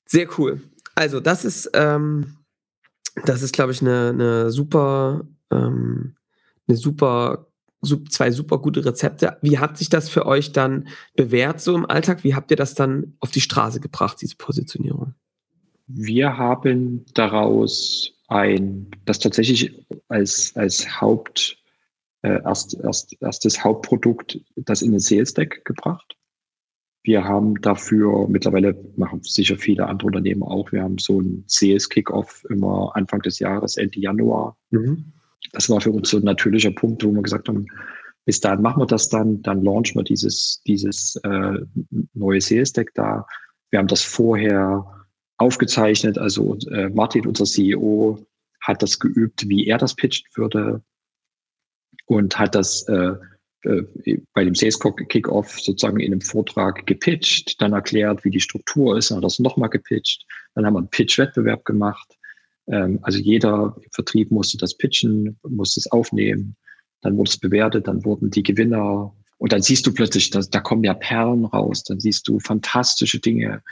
Sehr cool. Also, das ist, ähm, das ist, glaube ich, eine, eine super, ähm, eine super zwei super gute Rezepte. Wie hat sich das für euch dann bewährt so im Alltag? Wie habt ihr das dann auf die Straße gebracht, diese Positionierung? Wir haben daraus ein, das tatsächlich als, als Haupt, äh, erst, erst, erstes Hauptprodukt, das in den Sales Deck gebracht. Wir haben dafür, mittlerweile machen sicher viele andere Unternehmen auch, wir haben so ein Sales Kickoff immer Anfang des Jahres, Ende Januar. Mhm das war für uns so ein natürlicher Punkt, wo wir gesagt haben, bis dahin machen wir das dann, dann launchen wir dieses, dieses äh, neue Sales Deck da. Wir haben das vorher aufgezeichnet, also äh, Martin, unser CEO, hat das geübt, wie er das pitcht würde und hat das äh, bei dem Sales Kickoff sozusagen in einem Vortrag gepitcht, dann erklärt, wie die Struktur ist, dann hat das nochmal gepitcht, dann haben wir einen Pitch-Wettbewerb gemacht, ähm, also jeder Vertrieb musste das pitchen, musste es aufnehmen, dann wurde es bewertet, dann wurden die Gewinner und dann siehst du plötzlich, dass, da kommen ja Perlen raus, dann siehst du fantastische Dinge,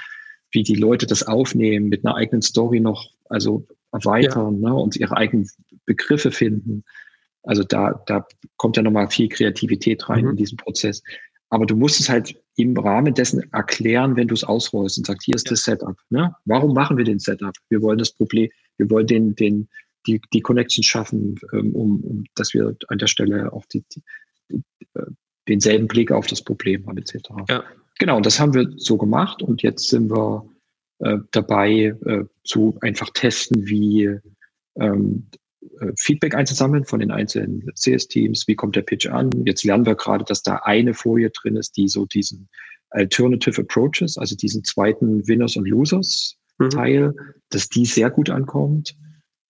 wie die Leute das aufnehmen, mit einer eigenen Story noch, also erweitern ja. ne, und ihre eigenen Begriffe finden. Also da, da kommt ja nochmal viel Kreativität rein mhm. in diesen Prozess. Aber du musst es halt im Rahmen dessen erklären, wenn du es ausrollst und sagst, hier ist ja. das Setup. Ne? Warum machen wir den Setup? Wir wollen das Problem, wir wollen den, den, die, die Connection schaffen, ähm, um, um, dass wir an der Stelle auch die, die, äh, denselben Blick auf das Problem haben, etc. Ja. Genau, und das haben wir so gemacht und jetzt sind wir äh, dabei, äh, zu einfach testen, wie ähm, äh, Feedback einzusammeln von den einzelnen CS-Teams, wie kommt der Pitch an. Jetzt lernen wir gerade, dass da eine Folie drin ist, die so diesen Alternative Approaches, also diesen zweiten Winners und Losers mhm. Teil, dass die sehr gut ankommt.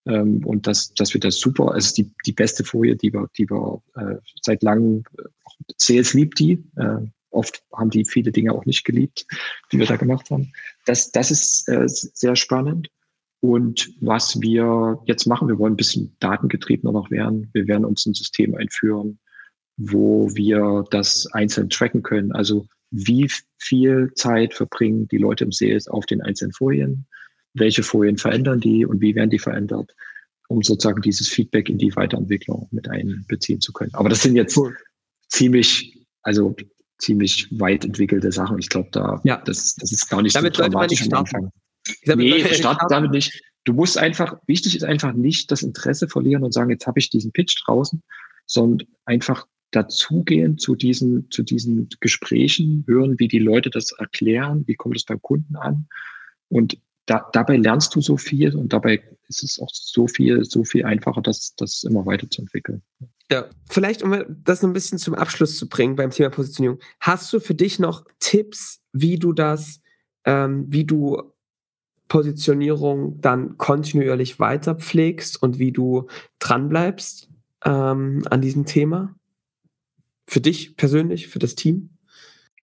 Ähm, und dass, dass wir das super, es ist die, die beste Folie, die wir, die wir äh, seit langem, äh, Sales liebt die. Äh, oft haben die viele Dinge auch nicht geliebt, die wir da gemacht haben. Das, das ist äh, sehr spannend. Und was wir jetzt machen, wir wollen ein bisschen datengetriebener noch werden. Wir werden uns ein System einführen, wo wir das einzeln tracken können. Also wie viel Zeit verbringen die Leute im Sales auf den einzelnen Folien, welche Folien verändern die und wie werden die verändert, um sozusagen dieses Feedback in die Weiterentwicklung mit einbeziehen zu können. Aber das sind jetzt cool. ziemlich, also ziemlich weit entwickelte Sachen. Ich glaube, da ja. das, das ist gar nicht damit so dramatisch am Anfang. Damit nee, start damit nicht. Du musst einfach, wichtig ist einfach nicht das Interesse verlieren und sagen, jetzt habe ich diesen Pitch draußen, sondern einfach dazugehen zu diesen, zu diesen Gesprächen, hören, wie die Leute das erklären, wie kommt es beim Kunden an. Und da, dabei lernst du so viel und dabei ist es auch so viel, so viel einfacher, das, das immer weiterzuentwickeln. Ja, vielleicht, um das ein bisschen zum Abschluss zu bringen beim Thema Positionierung. Hast du für dich noch Tipps, wie du das, ähm, wie du Positionierung dann kontinuierlich weiter pflegst und wie du dranbleibst ähm, an diesem Thema? Für dich persönlich, für das Team?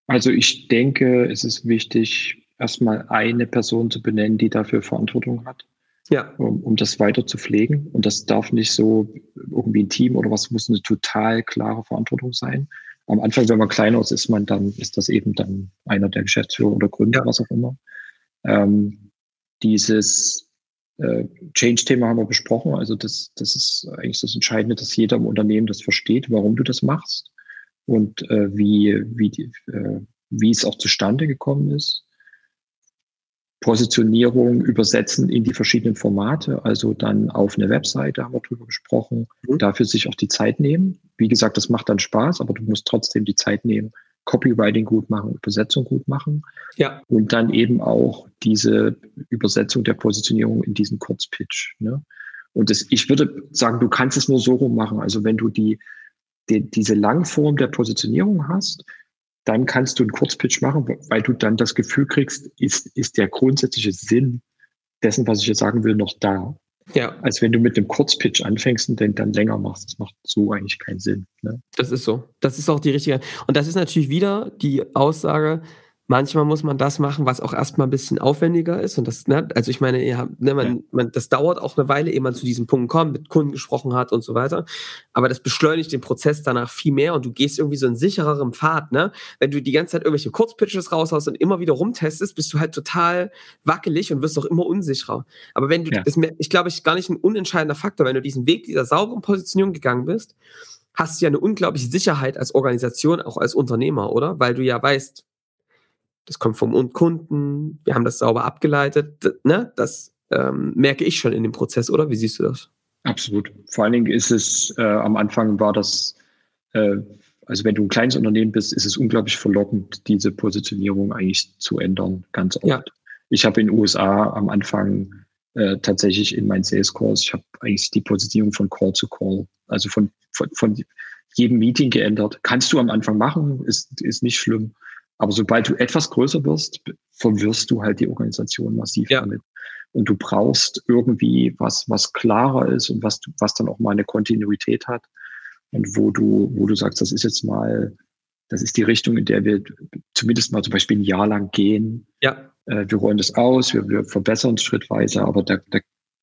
Also ich denke, es ist wichtig, erstmal eine Person zu benennen, die dafür Verantwortung hat. Ja. Um, um das weiter zu pflegen. Und das darf nicht so irgendwie ein Team oder was muss eine total klare Verantwortung sein. Am Anfang, wenn man kleiner ist, ist man dann, ist das eben dann einer der Geschäftsführer oder Gründer, ja. was auch immer. Ähm, dieses äh, Change-Thema haben wir besprochen. Also das, das ist eigentlich das Entscheidende, dass jeder im Unternehmen das versteht, warum du das machst und äh, wie, wie, die, äh, wie es auch zustande gekommen ist. Positionierung übersetzen in die verschiedenen Formate, also dann auf eine Webseite haben wir drüber gesprochen, mhm. dafür sich auch die Zeit nehmen. Wie gesagt, das macht dann Spaß, aber du musst trotzdem die Zeit nehmen, Copywriting gut machen, Übersetzung gut machen. Ja. Und dann eben auch diese Übersetzung der Positionierung in diesen Kurzpitch. Ne? Und das, ich würde sagen, du kannst es nur so rum machen. Also wenn du die, die diese Langform der Positionierung hast, dann kannst du einen Kurzpitch machen, weil du dann das Gefühl kriegst, ist, ist der grundsätzliche Sinn dessen, was ich jetzt sagen will, noch da. Ja. Als wenn du mit einem Kurzpitch anfängst und den dann länger machst. Das macht so eigentlich keinen Sinn. Ne? Das ist so. Das ist auch die richtige. Und das ist natürlich wieder die Aussage, Manchmal muss man das machen, was auch erstmal ein bisschen aufwendiger ist. Und das, ne, also ich meine, ja, ne, man, man, das dauert auch eine Weile, ehe man zu diesem Punkt kommt, mit Kunden gesprochen hat und so weiter. Aber das beschleunigt den Prozess danach viel mehr und du gehst irgendwie so einen sichereren Pfad, ne? Wenn du die ganze Zeit irgendwelche Kurzpitches raushaust und immer wieder rumtestest, bist du halt total wackelig und wirst auch immer unsicherer. Aber wenn du, ja. ist mir, ich glaube, ich gar nicht ein unentscheidender Faktor, wenn du diesen Weg dieser sauberen Positionierung gegangen bist, hast du ja eine unglaubliche Sicherheit als Organisation, auch als Unternehmer, oder? Weil du ja weißt, das kommt vom Kunden, wir haben das sauber abgeleitet. Ne? Das ähm, merke ich schon in dem Prozess, oder? Wie siehst du das? Absolut. Vor allen Dingen ist es, äh, am Anfang war das, äh, also wenn du ein kleines Unternehmen bist, ist es unglaublich verlockend, diese Positionierung eigentlich zu ändern, ganz oft. Ja. Ich habe in den USA am Anfang äh, tatsächlich in meinen Sales Calls, ich habe eigentlich die Positionierung von Call zu Call, also von, von, von jedem Meeting geändert. Kannst du am Anfang machen, ist, ist nicht schlimm. Aber sobald du etwas größer wirst, verwirrst du halt die Organisation massiv ja. damit. Und du brauchst irgendwie was, was klarer ist und was, was dann auch mal eine Kontinuität hat. Und wo du, wo du sagst, das ist jetzt mal, das ist die Richtung, in der wir zumindest mal zum Beispiel ein Jahr lang gehen. Ja. Äh, wir rollen das aus, wir, wir verbessern es schrittweise, aber da, da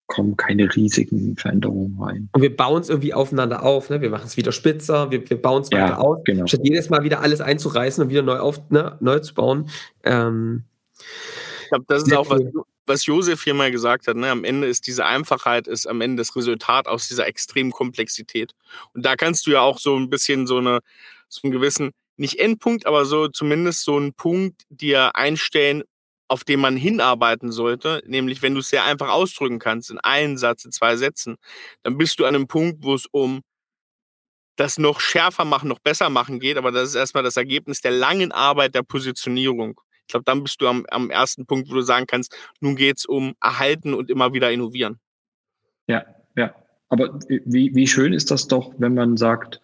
kommen keine riesigen Veränderungen rein. Und wir bauen es irgendwie aufeinander auf, ne? Wir machen es wieder spitzer, wir, wir bauen es weiter ja, auf, genau. statt jedes Mal wieder alles einzureißen und wieder neu auf, ne, neu zu bauen. Ähm, ich glaube, das ist auch was, was Josef hier mal gesagt hat. Ne? Am Ende ist diese Einfachheit ist am Ende das Resultat aus dieser extremen Komplexität. Und da kannst du ja auch so ein bisschen so eine so einen gewissen nicht Endpunkt, aber so zumindest so einen Punkt dir einstellen, auf den man hinarbeiten sollte, nämlich wenn du es sehr einfach ausdrücken kannst, in einen Satz, in zwei Sätzen, dann bist du an einem Punkt, wo es um das noch schärfer machen, noch besser machen geht, aber das ist erstmal das Ergebnis der langen Arbeit der Positionierung. Ich glaube, dann bist du am, am ersten Punkt, wo du sagen kannst, nun geht es um Erhalten und immer wieder innovieren. Ja, ja. Aber wie, wie schön ist das doch, wenn man sagt,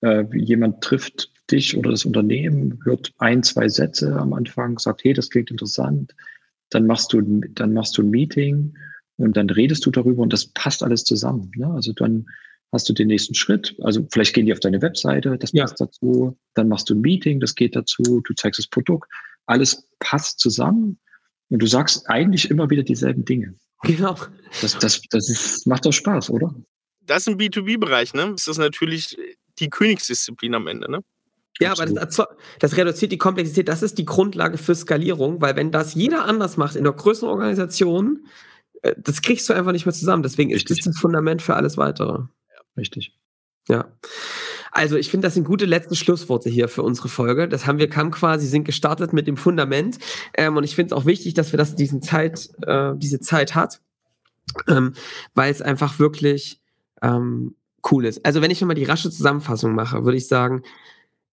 äh, jemand trifft dich oder das Unternehmen, hört ein, zwei Sätze am Anfang, sagt, hey, das klingt interessant, dann machst du, dann machst du ein Meeting und dann redest du darüber und das passt alles zusammen. Ne? Also dann hast du den nächsten Schritt. Also vielleicht gehen die auf deine Webseite, das passt ja. dazu. Dann machst du ein Meeting, das geht dazu. Du zeigst das Produkt. Alles passt zusammen und du sagst eigentlich immer wieder dieselben Dinge. Genau. Das, das, das ist, macht doch Spaß, oder? Das ist im B2B-Bereich, ne? Das ist natürlich die Königsdisziplin am Ende, ne? Ja, aber das, das, reduziert die Komplexität. Das ist die Grundlage für Skalierung, weil wenn das jeder anders macht in der größeren Organisation, äh, das kriegst du einfach nicht mehr zusammen. Deswegen Richtig. ist das das Fundament für alles weitere. Ja, richtig. Ja. Also ich finde, das sind gute letzte Schlussworte hier für unsere Folge. Das haben wir kam quasi, sind gestartet mit dem Fundament. Ähm, und ich finde es auch wichtig, dass wir das diesen Zeit, äh, diese Zeit hat, ähm, weil es einfach wirklich ähm, cool ist. Also wenn ich nochmal die rasche Zusammenfassung mache, würde ich sagen,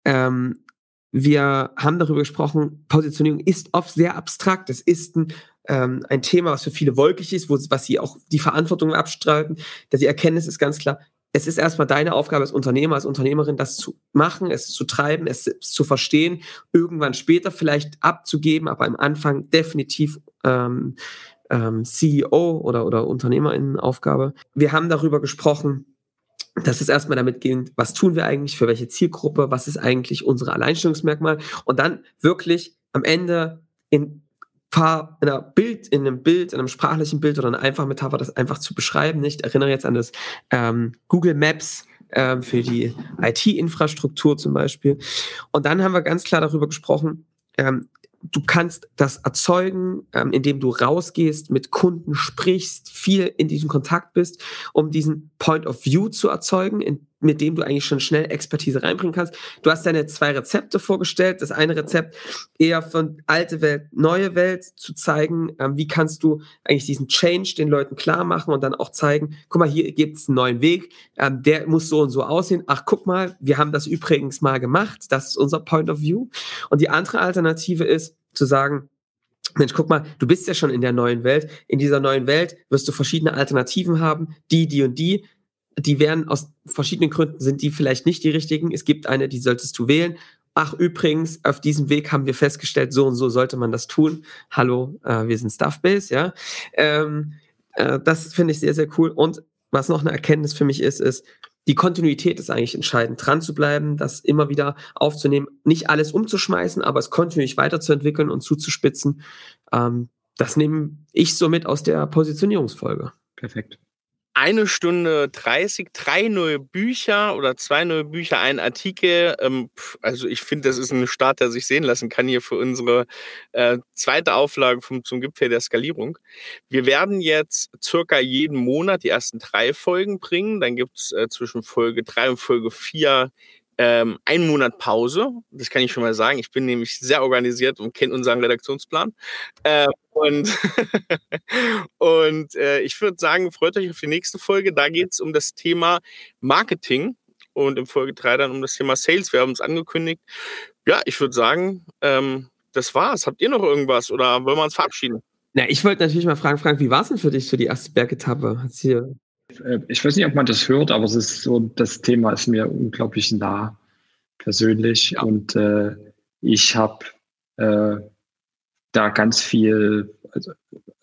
ähm, wir haben darüber gesprochen, Positionierung ist oft sehr abstrakt. Es ist ein, ähm, ein Thema, was für viele wolkig ist, wo, was sie auch die Verantwortung abstreiten. Dass die Erkenntnis ist ganz klar, es ist erstmal deine Aufgabe als Unternehmer, als Unternehmerin, das zu machen, es zu treiben, es zu verstehen, irgendwann später vielleicht abzugeben, aber am Anfang definitiv ähm, ähm, CEO oder, oder Unternehmerinnenaufgabe. Wir haben darüber gesprochen, das ist erstmal damit gehend, was tun wir eigentlich, für welche Zielgruppe, was ist eigentlich unsere Alleinstellungsmerkmal und dann wirklich am Ende in paar, in einer Bild, in einem Bild, in einem sprachlichen Bild oder einer einfachen Metapher das einfach zu beschreiben. Ich erinnere jetzt an das ähm, Google Maps ähm, für die IT-Infrastruktur zum Beispiel. Und dann haben wir ganz klar darüber gesprochen, ähm, du kannst das erzeugen, ähm, indem du rausgehst, mit Kunden sprichst, viel in diesem Kontakt bist, um diesen Point of View zu erzeugen, in, mit dem du eigentlich schon schnell Expertise reinbringen kannst. Du hast deine zwei Rezepte vorgestellt. Das eine Rezept eher von alte Welt, neue Welt zu zeigen. Ähm, wie kannst du eigentlich diesen Change den Leuten klar machen und dann auch zeigen, guck mal, hier gibt's einen neuen Weg. Ähm, der muss so und so aussehen. Ach, guck mal, wir haben das übrigens mal gemacht. Das ist unser Point of View. Und die andere Alternative ist zu sagen, Mensch, guck mal, du bist ja schon in der neuen Welt. In dieser neuen Welt wirst du verschiedene Alternativen haben, die, die und die die werden aus verschiedenen Gründen sind die vielleicht nicht die richtigen. Es gibt eine, die solltest du wählen. Ach, übrigens, auf diesem Weg haben wir festgestellt, so und so sollte man das tun. Hallo, äh, wir sind Stuffbase, ja. Ähm, äh, das finde ich sehr, sehr cool. Und was noch eine Erkenntnis für mich ist, ist, die Kontinuität ist eigentlich entscheidend, dran zu bleiben, das immer wieder aufzunehmen, nicht alles umzuschmeißen, aber es kontinuierlich weiterzuentwickeln und zuzuspitzen. Ähm, das nehme ich so mit aus der Positionierungsfolge. Perfekt eine Stunde 30, drei neue Bücher oder zwei neue Bücher, ein Artikel. Ähm, also ich finde, das ist ein Start, der sich sehen lassen kann hier für unsere äh, zweite Auflage vom, zum Gipfel der Skalierung. Wir werden jetzt circa jeden Monat die ersten drei Folgen bringen. Dann gibt's äh, zwischen Folge drei und Folge vier ähm, einen Monat Pause. Das kann ich schon mal sagen. Ich bin nämlich sehr organisiert und kenne unseren Redaktionsplan. Äh, und und äh, ich würde sagen, freut euch auf die nächste Folge. Da geht es um das Thema Marketing und in Folge 3 dann um das Thema Sales. Wir haben es angekündigt. Ja, ich würde sagen, ähm, das war's. Habt ihr noch irgendwas oder wollen wir uns verabschieden? Na, ich wollte natürlich mal fragen, Frank, wie war es denn für dich für die erste Bergetappe? Hat's hier ich weiß nicht, ob man das hört, aber es ist so, das Thema ist mir unglaublich nah persönlich ja. und äh, ich habe äh, da ganz viel, also,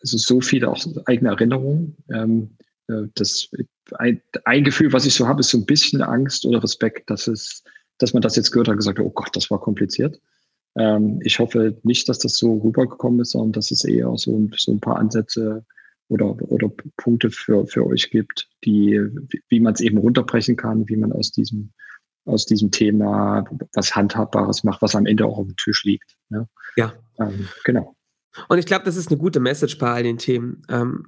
also, so viele auch eigene Erinnerungen. Ähm, äh, das ein, ein, Gefühl, was ich so habe, ist so ein bisschen Angst oder Respekt, dass es, dass man das jetzt gehört hat und gesagt hat, oh Gott, das war kompliziert. Ähm, ich hoffe nicht, dass das so rübergekommen ist, sondern dass es eher so, so ein paar Ansätze oder, oder Punkte für, für euch gibt, die, wie man es eben runterbrechen kann, wie man aus diesem, aus diesem Thema was Handhabbares macht, was am Ende auch auf dem Tisch liegt. Ja. ja. Ähm, genau. Und ich glaube, das ist eine gute Message bei all den Themen. Ähm,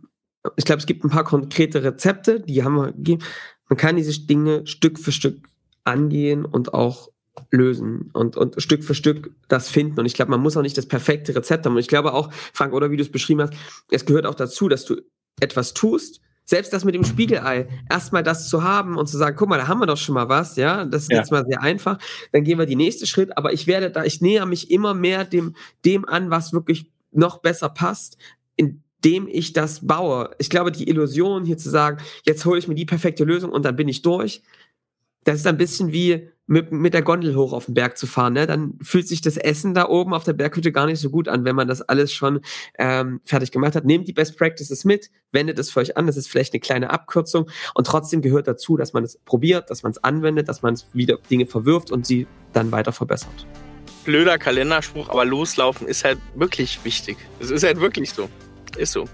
ich glaube, es gibt ein paar konkrete Rezepte, die haben wir gegeben. Man kann diese Dinge Stück für Stück angehen und auch lösen und, und Stück für Stück das finden. Und ich glaube, man muss auch nicht das perfekte Rezept haben. Und ich glaube auch, Frank, oder wie du es beschrieben hast, es gehört auch dazu, dass du etwas tust, selbst das mit dem Spiegelei, erstmal das zu haben und zu sagen, guck mal, da haben wir doch schon mal was, ja, das ist ja. jetzt mal sehr einfach. Dann gehen wir die nächste Schritt, aber ich werde da, ich näher mich immer mehr dem, dem an, was wirklich noch besser passt, indem ich das baue. Ich glaube, die Illusion hier zu sagen, jetzt hole ich mir die perfekte Lösung und dann bin ich durch, das ist ein bisschen wie mit, mit der Gondel hoch auf den Berg zu fahren. Ne? Dann fühlt sich das Essen da oben auf der Berghütte gar nicht so gut an, wenn man das alles schon ähm, fertig gemacht hat. Nehmt die Best Practices mit, wendet es für euch an. Das ist vielleicht eine kleine Abkürzung und trotzdem gehört dazu, dass man es probiert, dass man es anwendet, dass man es wieder Dinge verwirft und sie dann weiter verbessert. Blöder Kalenderspruch, aber loslaufen ist halt wirklich wichtig. Es ist halt wirklich so. Ist so.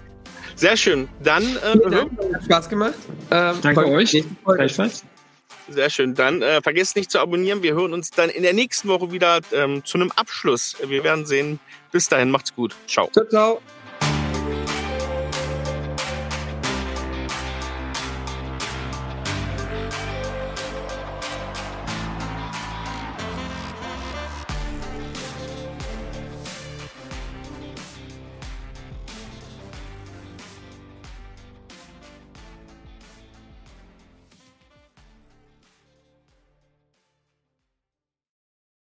Sehr schön. Dann äh, Dank, hat Spaß gemacht. Ähm, Danke euch. Gleichfalls. Sehr schön. Dann äh, vergesst nicht zu abonnieren. Wir hören uns dann in der nächsten Woche wieder ähm, zu einem Abschluss. Wir werden sehen. Bis dahin, macht's gut. Ciao. Ciao, ciao.